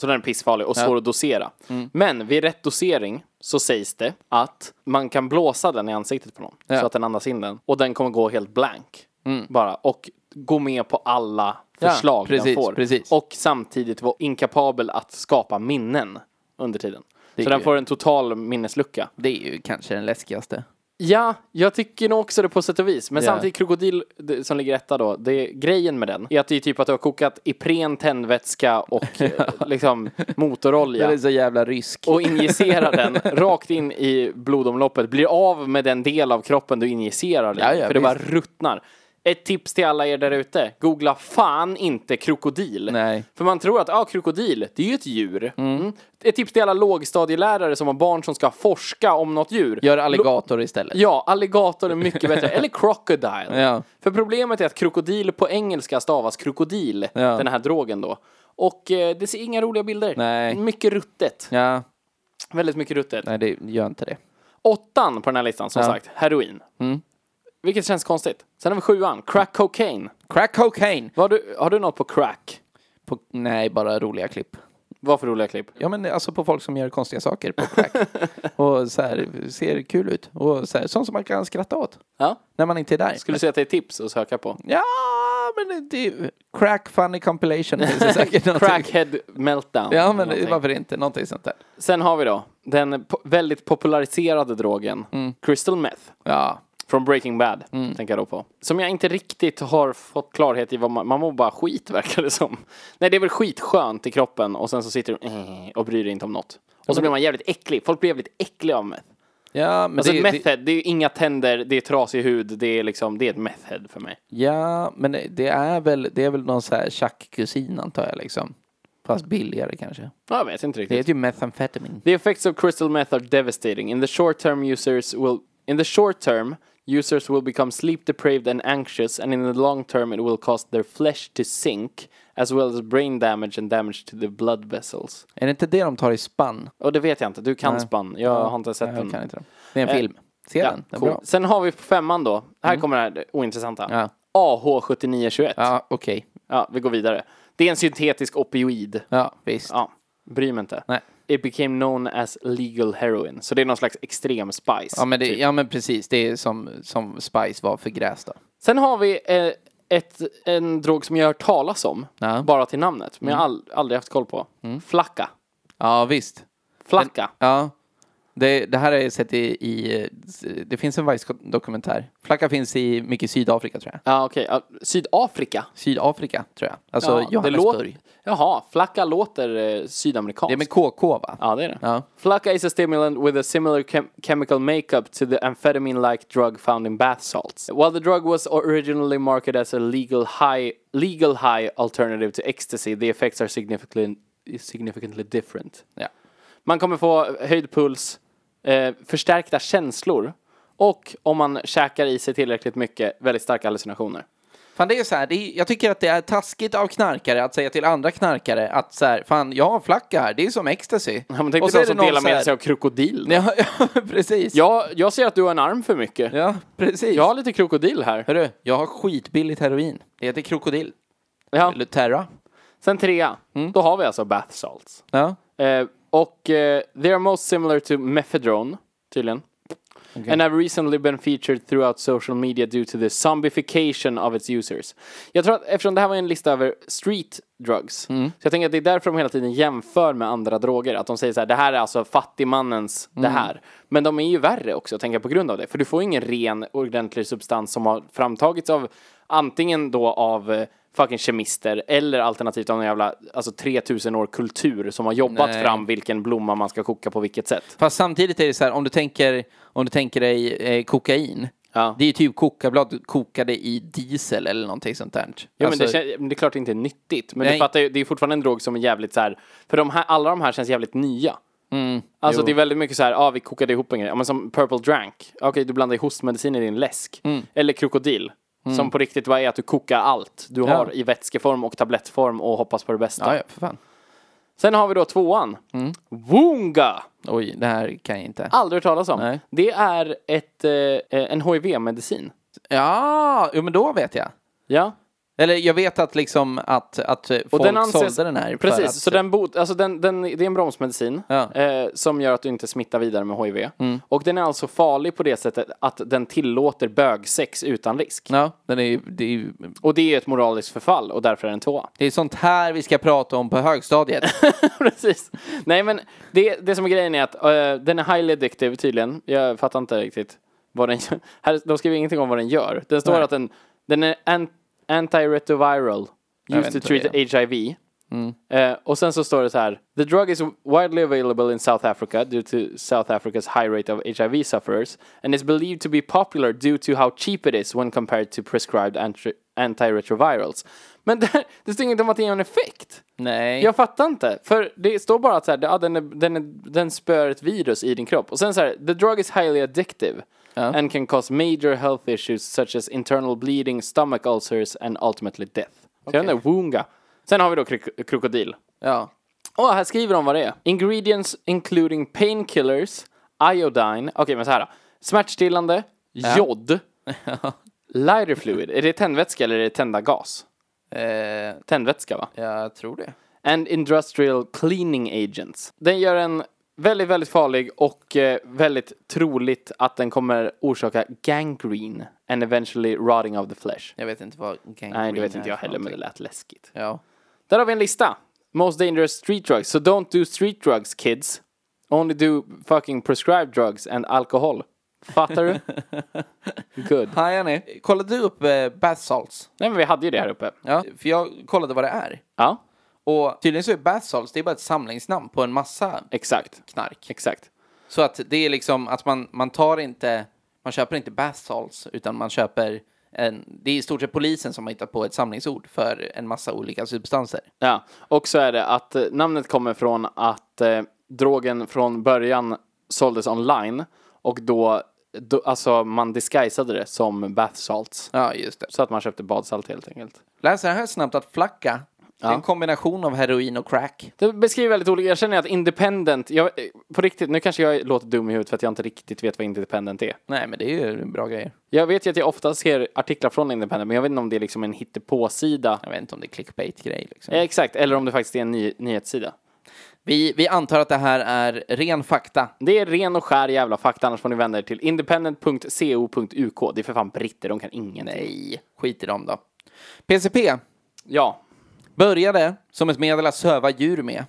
Så den är pissfarlig och svår att dosera. Men vid rätt dosering så sägs det att man kan blåsa den i ansiktet på någon. Ja. Så att den andas in den. Och den kommer gå helt blank. Bara. Och gå med på alla Ja, förslag den precis, får. precis. Och samtidigt vara inkapabel att skapa minnen under tiden. Det Så den ju- får en total minneslucka. Det är ju kanske den läskigaste. Ja, jag tycker nog också det på sätt och vis. Men Ja. samtidigt krokodil det, som ligger etta då, det, grejen med den är att det är typ att du har kokat Ipren tändvätska och (laughs) eh, liksom motorolja. Den är så jävla rysk. och injicerar den (laughs) rakt in i blodomloppet, blir av med den del av kroppen du injicerar den Ja, ja, för det bara visst. ruttnar. Ett tips till alla er där ute, googla fan inte krokodil. Nej. För man tror att, ja, ah, krokodil, det är ju ett djur. Mm. Ett tips till alla lågstadielärare som har barn som ska forska om något djur. Gör alligator istället. Ja, alligator är mycket bättre. (laughs) Eller crocodile. Ja. För problemet är att krokodil på engelska stavas krokodil, Ja. den här drogen då. Och eh, det ser inga roliga bilder. Nej. Mycket ruttet. Ja. Väldigt mycket ruttet. Nej, det gör inte det. Åttan på den här listan, som Ja. sagt, heroin. Mm. Vilket känns konstigt. Sen har vi sjuan, crack cocaine. Crack cocaine. Vad har, du, har du något på crack? På, nej, bara roliga klipp. Vad för roliga klipp? Ja, men alltså på folk som gör konstiga saker på crack. (laughs) och så här, ser kul ut. Och så här, sånt som man kan skratta åt. Ja? När man inte är där. Skulle du säga att det är tips att söka på? Ja, men det, det Crack funny compilation finns det säkert. (laughs) Crackhead meltdown. Ja, men någonting. varför inte? Någonting sånt där. Sen har vi då den po- väldigt populariserade drogen Mm. Crystal Meth. Ja. Från Breaking Bad, Mm. tänker jag då på. Som jag inte riktigt har fått klarhet i vad man, man mår bara skit (laughs) verkar det som. Nej, det är väl skitskönt i kroppen och sen så sitter du och bryr dig inte om något. Och så blir man jävligt äcklig. Folk blir jävligt äckliga av meth. Ja, men Alltså det, ett det, methhead, det är ju inga tänder, det är trasig hud, det är liksom, det är ett methhead för mig. ja, men det- det är väl, det är väl någon så här tjackkusin antar jag liksom. Fast billigare kanske. Ja, Jag vet inte Det riktigt. heter ju methamfetamin. The effects of crystal meth are devastating. In the short term users will in the short term users will become sleep deprived and anxious and in the long term it will cause their flesh to sink as well as brain damage and damage to the blood vessels. Är det inte det de tar i spann? Och det vet jag inte, du kan Nej. spann. Jag har inte sett den. Kan inte det. Det är en Eh, film. Se Ja, den, den cool. Sen har vi på femman då, här kommer det här ointressanta. Ja. AH7921. Ja. Ja, okej. vi går vidare. Det är en syntetisk opioid. Ja, visst. Ja, bryr mig inte. Nej. It became known as legal heroin. Så det är någon slags extrem spice. Ja men, det, typ. ja men precis, det är som, som Spice var för gräs då. Sen har vi eh, ett, en drog som jag har hört talas om, Ja. Mm. bara till namnet, men jag har all, aldrig haft koll på. Flacka. Ja visst. Flacka. Ja. Det, det här har jag sett i, i det finns en Vice-dokumentär. Flacka finns i mycket Sydafrika tror jag. Ja, okej. Ja, Sydafrika. Sydafrika tror jag. Alltså Ja, Johannesburg. låter, jaha, flacka låter eh, sydamerikanskt. Det är med KK va? Ja, det är det. Ja. Flacka is a stimulant with a similar chem chemical makeup to the amphetamine-like drug found in bath salts. While the drug was originally marketed as a legal high, legal high alternative to ecstasy, the effects are significantly, significantly different. ja. Man kommer få höjd puls, eh, förstärkta känslor och om man käkar i sig tillräckligt mycket, väldigt starka hallucinationer. Fan det är så här, det är, jag tycker att det är taskigt av knarkare att säga till andra knarkare att så här, fan jag har flacka här, det är som ecstasy. Ja, men tänk Och dig så de som delar här- med sig av krokodil. Ja, (laughs) ja precis. Ja, jag ser att du har en arm för mycket. ja precis. Jag har lite krokodil här. Hörru, jag har skitbilligt heroin. Det heter krokodil. Ja. Eller terra. Sen trea, Mm. då har vi alltså bath salts. Ja. Eh, och eh, they are most similar to methadone, tydligen. And have recently been featured throughout social media due to the zombification of its users. Jag tror att eftersom det här var en lista över street drugs, Mm. så jag tänker att det är därför de hela tiden jämför med andra droger. Att de säger så här, det här är alltså fattigmannens Mm. det här. Men de är ju värre också, tänker jag, på grund av det. För du får ingen ren, ordentlig substans som har framtagits av antingen då av eh, fucking kemister eller alternativt av någon jävla, alltså 3000 år kultur som har jobbat Nej. fram vilken blomma man ska koka på vilket sätt. Fast samtidigt är det så här, om du tänker, om du tänker dig eh, kokain. Ja. Det är ju typ kokablad kokade i diesel eller någonting sånt där. Ja, Alltså, men det, kän- men det är klart det inte är nyttigt. Men Nej. du fattar ju, det är fortfarande en drog som är jävligt så här, för de här, alla de här känns jävligt nya. alltså jo. det är väldigt mycket så här, ja ah, vi kokade ihop en grej, ja, men som Purple Drank, okej du blandar i hostmedicin i din läsk. Eller krokodil, som på riktigt bara är att du kokar allt du Mm. Ja. har i vätskeform och tablettform och hoppas på det bästa. Ja, ja, för fan. Sen har vi då tvåan, Mm. Woonga! Oj, det här kan jag inte. Aldrig hört talas om. Nej. Det är ett, eh, en HIV-medicin. Ja, jo, men då vet jag. Ja. Eller jag vet att liksom att, att folk den anses- sålde den här Precis, att, så den, bot, alltså den, den, det är en bromsmedicin Ja. eh, som gör att du inte smittar vidare med HIV. Mm. Och den är alltså farlig på det sättet att den tillåter bögsex utan risk. Ja, den är det är ju, Och det är ett moraliskt förfall och därför är den tvåa. det är sånt här vi ska prata om på högstadiet. (laughs) Precis. Nej men det, det som är grejen är att eh, den är highly addictive tydligen. Jag fattar inte riktigt vad den gör. Här, de skriver ingenting om vad den gör. Den står Nej. att den, den är antiretroviral. Used to treat HIV. Eh, och sen så står det så här. The drug is widely available in South Africa due to South Africa's high rate of HIV sufferers and is believed to be popular due to how cheap it is when compared to prescribed anti- antiretrovirals. Men (laughs) det, det står inget om att det ger en effekt. Nej. Jag fattar inte. För det står bara att så här, ja, den, är, den, är, den spör ett virus i din kropp. Och sen så här, the drug is highly addictive. And can cause major health issues such as internal bleeding, stomach ulcers and ultimately death. Så jag vet inte, woonga. Sen har vi då krok- krokodil. Ja. Och här skriver de vad det är. Ingredients including painkillers, iodine, okej men så här. då. Smärtstillande, jod, (laughs) lighter fluid. Är det tändvätska eller är det tända gas? Eh, Tändvätska va? jag tror det. and industrial cleaning agents. Den gör en väldigt, väldigt farlig och eh, väldigt troligt att den kommer orsaka gangrene and eventually rotting of the flesh. Jag vet inte vad gangrene Nej, det vet är inte jag heller, men det lät läskigt. Ja. Där har vi en lista. Most dangerous street drugs. So don't do street drugs, kids. Only do fucking prescribed drugs and alcohol. Fattar du? (laughs) Good. Hi, Annie. Kollade du upp eh, bath salts? Nej, men vi hade ju det här uppe. Ja. För jag kollade vad det är. Ja, Och tydligen så är bath salts, det är bara ett samlingsnamn på en massa exakt. knark. Exakt. Så att det är liksom att man, man tar inte, man köper inte bath salts, utan man köper en, det är i stort sett polisen som har hittat på ett samlingsord för en massa olika substanser. Ja, och så är det att eh, namnet kommer från att eh, drogen från början såldes online och då, då alltså man disguisade det som bath salts. Ja, just det. Så att man köpte badsalt helt enkelt. Läser här snabbt att flacka, det är en kombination av heroin och crack. Det beskriver väldigt olika. Jag känner att independent, jag, på riktigt, nu kanske jag låter dum i huvudet för att jag inte riktigt vet vad independent är. Nej, men det är ju bra grejer. Jag vet ju att jag ofta ser artiklar från independent, men jag vet inte om det är liksom en hittepåsida. Jag vet inte om det är clickbait-grej. Liksom. Eh, Exakt, eller om det faktiskt är en ny, nyhetssida. Vi, vi antar att det här är ren fakta. Det är ren och skär jävla fakta, annars får ni vända er till independent.co.uk. Det är för fan britter, de kan ingenting. Nej, skit i dem då. PCP Ja, började som ett medel att söva djur med.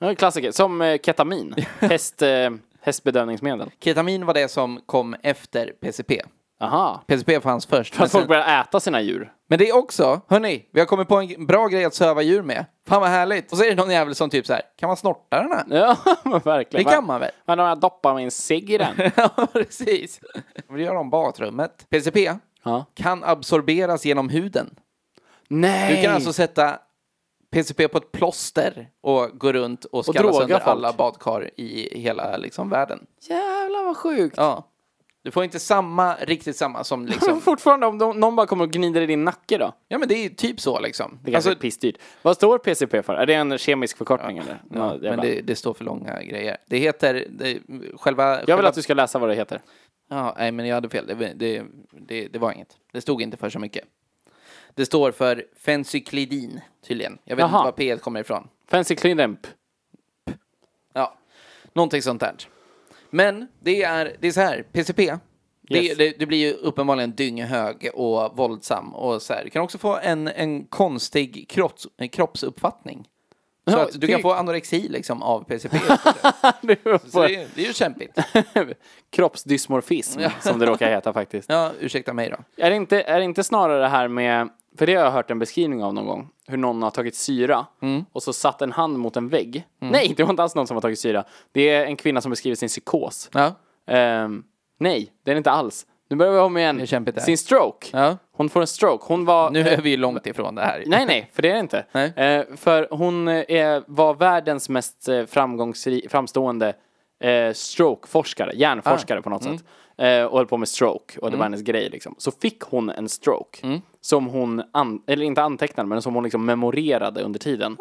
det klassiker. Som eh, ketamin, (laughs) Häst, eh, hästbedövningsmedel. Ketamin var det som kom efter PCP. Aha. PCP fanns först. För att folk sen, börjar äta sina djur. men det är också, hörni, vi har kommit på en bra grej att söva djur med. Fan vad härligt. Och så är det någon jävel som typ så här, kan man snorta den här? Ja, (laughs) men verkligen. Det kan man väl? Men om jag doppar min cigg i den. (laughs) ja, precis. Vad gör de badrummet? PCP Ja. kan absorberas genom huden. Nej! Du kan alltså sätta PCP på ett plåster och gå runt och skalla droga sönder folk. alla badkar i hela liksom, världen. Jävlar vad sjukt. Ja. Du får inte samma, riktigt samma som (laughs) liksom... Fortfarande om de, någon bara kommer och gnider i din nacke då? Ja men det är typ så liksom. Det kanske är pissdyrt. Vad står PCP för? Är det en kemisk förkortning eller? Ja, Ja, men det, det står för långa grejer. Det heter, det, själva... Jag vill själva, att du ska läsa vad det heter. Ja, nej men jag hade fel. Det, det, det, det var inget. Det stod inte för så mycket. Det står för fencyklidin tydligen. Jag vet Jaha. inte var P kommer ifrån. Fancy. Ja, någonting sånt där. Men det är, det är så här, PCP, det, Yes. det, det blir ju uppenbarligen dynghög och våldsam och så här. Du kan också få en, en konstig kropps, en kroppsuppfattning. Så Ja, att du det- kan få anorexi liksom av PCP. (laughs) så det, är- det är ju kämpigt. (laughs) Kroppsdysmorfism, som det råkar heta faktiskt. Ja, ursäkta mig då. Är det, inte, är det inte snarare det här med för det har jag hört en beskrivning av någon gång. Hur någon har tagit syra Mm. och så satt en hand mot en vägg. Nej, det var inte alls någon som har tagit syra. Det är en kvinna som beskriver sin psykos. Ja. Ehm, nej, det är det inte alls. Nu börjar vi om igen. Är. Sin stroke. Ja. Hon får en stroke. Hon var... Nu är vi ju långt ifrån det här. Nej, nej, för det är det inte. (laughs) Eh, för hon eh, var världens mest eh, framgångsri- framstående eh, strokeforskare, hjärnforskare på något sätt. Eh, och höll på med stroke och det var hennes grej liksom. Så fick hon en stroke. Som hon, an- eller inte antecknade, men som hon liksom memorerade under tiden.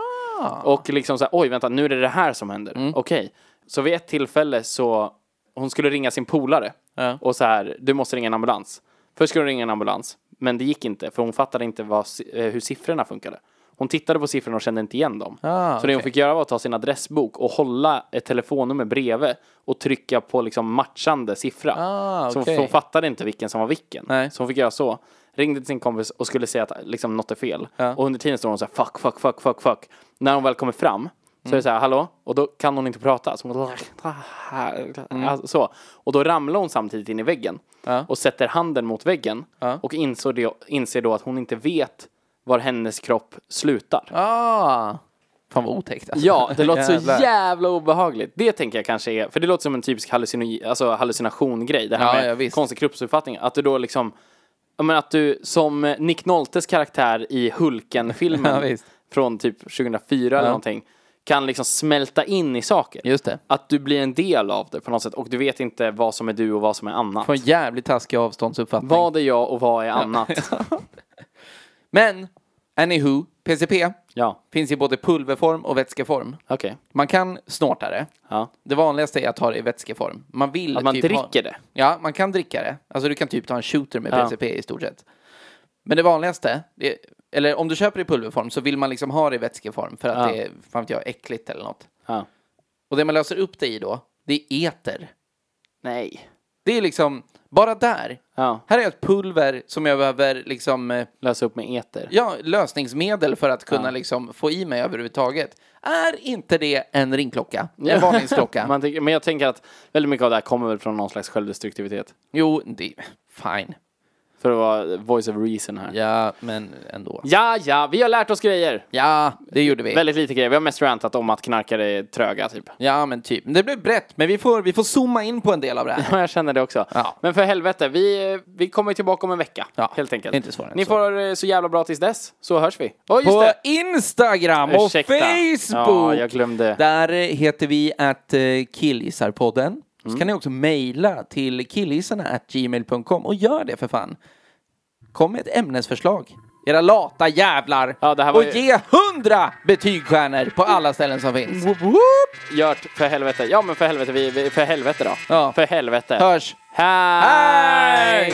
Och liksom så här, oj vänta, nu är det det här som händer. Okej. Så vid ett tillfälle så, hon skulle ringa sin polare. Ja. Och så här, du måste ringa en ambulans. Först skulle hon ringa en ambulans, men det gick inte för hon fattade inte vad, eh, hur siffrorna funkade. Hon tittade på siffrorna och kände inte igen dem. Ah, så det hon fick göra var att ta sin adressbok och hålla ett telefonnummer bredvid och trycka på liksom matchande siffra. Ah, Så okej. hon fattade inte vilken som var vilken. Nej. Så hon fick göra så. Ringde till sin kompis och skulle säga att liksom, något är fel. Ja. Och under tiden står hon så här fuck, fuck, fuck, fuck, fuck. När hon väl kommer fram så är det så här, hallå? Och då kan hon inte prata. Så, hon, alltså, så. Och då ramlar hon samtidigt in i väggen. Ja. Och sätter handen mot väggen. Ja. Och inser, det, inser då att hon inte vet var hennes kropp slutar. Ah. Fan vad otäckt alltså. Ja, det låter så jävla obehagligt. Det tänker jag kanske är, för det låter som en typisk hallucino, alltså hallucination-grej. Det här Ja, med ja, konstig kroppsuppfattning. Att du då liksom, ja men att du som Nick Noltes karaktär i Hulken-filmen (laughs) Ja, från typ 2004 eller någonting, kan liksom smälta in i saker. Just det. Att du blir en del av det på något sätt och du vet inte vad som är du och vad som är annat. Får en jävligt taskig avståndsuppfattning. Vad är jag och vad är annat? (laughs) Men, anywho, PCP Ja, finns i både pulverform och vätskeform. okej. Man kan snorta det. Ja. Det vanligaste är att ha det i vätskeform. Man vill Att man typ dricker ha... det. Ja, man kan dricka det. Alltså du kan typ ta en shooter med Ja. PCP i stort sett. Men det vanligaste, det, eller om du köper det i pulverform så vill man liksom ha det i vätskeform för att Ja. det är, fan vet jag, äckligt eller något. Ja. Och det man löser upp det i då, det är eter. Nej. Det är liksom, bara där. Ja, Här är ett pulver som jag behöver liksom, eh, lösa upp med eter. ja, lösningsmedel för att kunna Ja. liksom få i mig överhuvudtaget. Är inte det en ringklocka? En varningsklocka? (laughs) Man tänker, men jag tänker att väldigt mycket av det här kommer väl från någon slags självdestruktivitet. Jo, det, fine. För att vara voice of reason här. Ja, men ändå. Ja, ja, vi har lärt oss grejer. Ja, det gjorde vi. Väldigt lite grejer. Vi har mest rantat om att knarkare är tröga, typ. Ja, men typ. Det blev brett, men vi får, vi får zooma in på en del av det här. (laughs) Ja, jag känner det också. Ja. Men för helvete, vi, vi kommer tillbaka om en vecka. Ja, helt enkelt. inte svårare Ni så. får eh, så jävla bra tills dess, så hörs vi. Och just På det! Instagram och Ursäkta. Facebook! Ja, jag glömde. Där eh, heter vi att uh, killgissarpodden. Så kan ni också mejla till killgissarna at gmail.com och gör det för fan. Kom med ett ämnesförslag. Era lata jävlar! Ja, och ju- ge hundra betygstjärnor på alla ställen som finns. Gört, för helvete. Ja, men för helvete, vi, vi, för helvete då. Ja. För helvete. Hörs! Hej! Hej!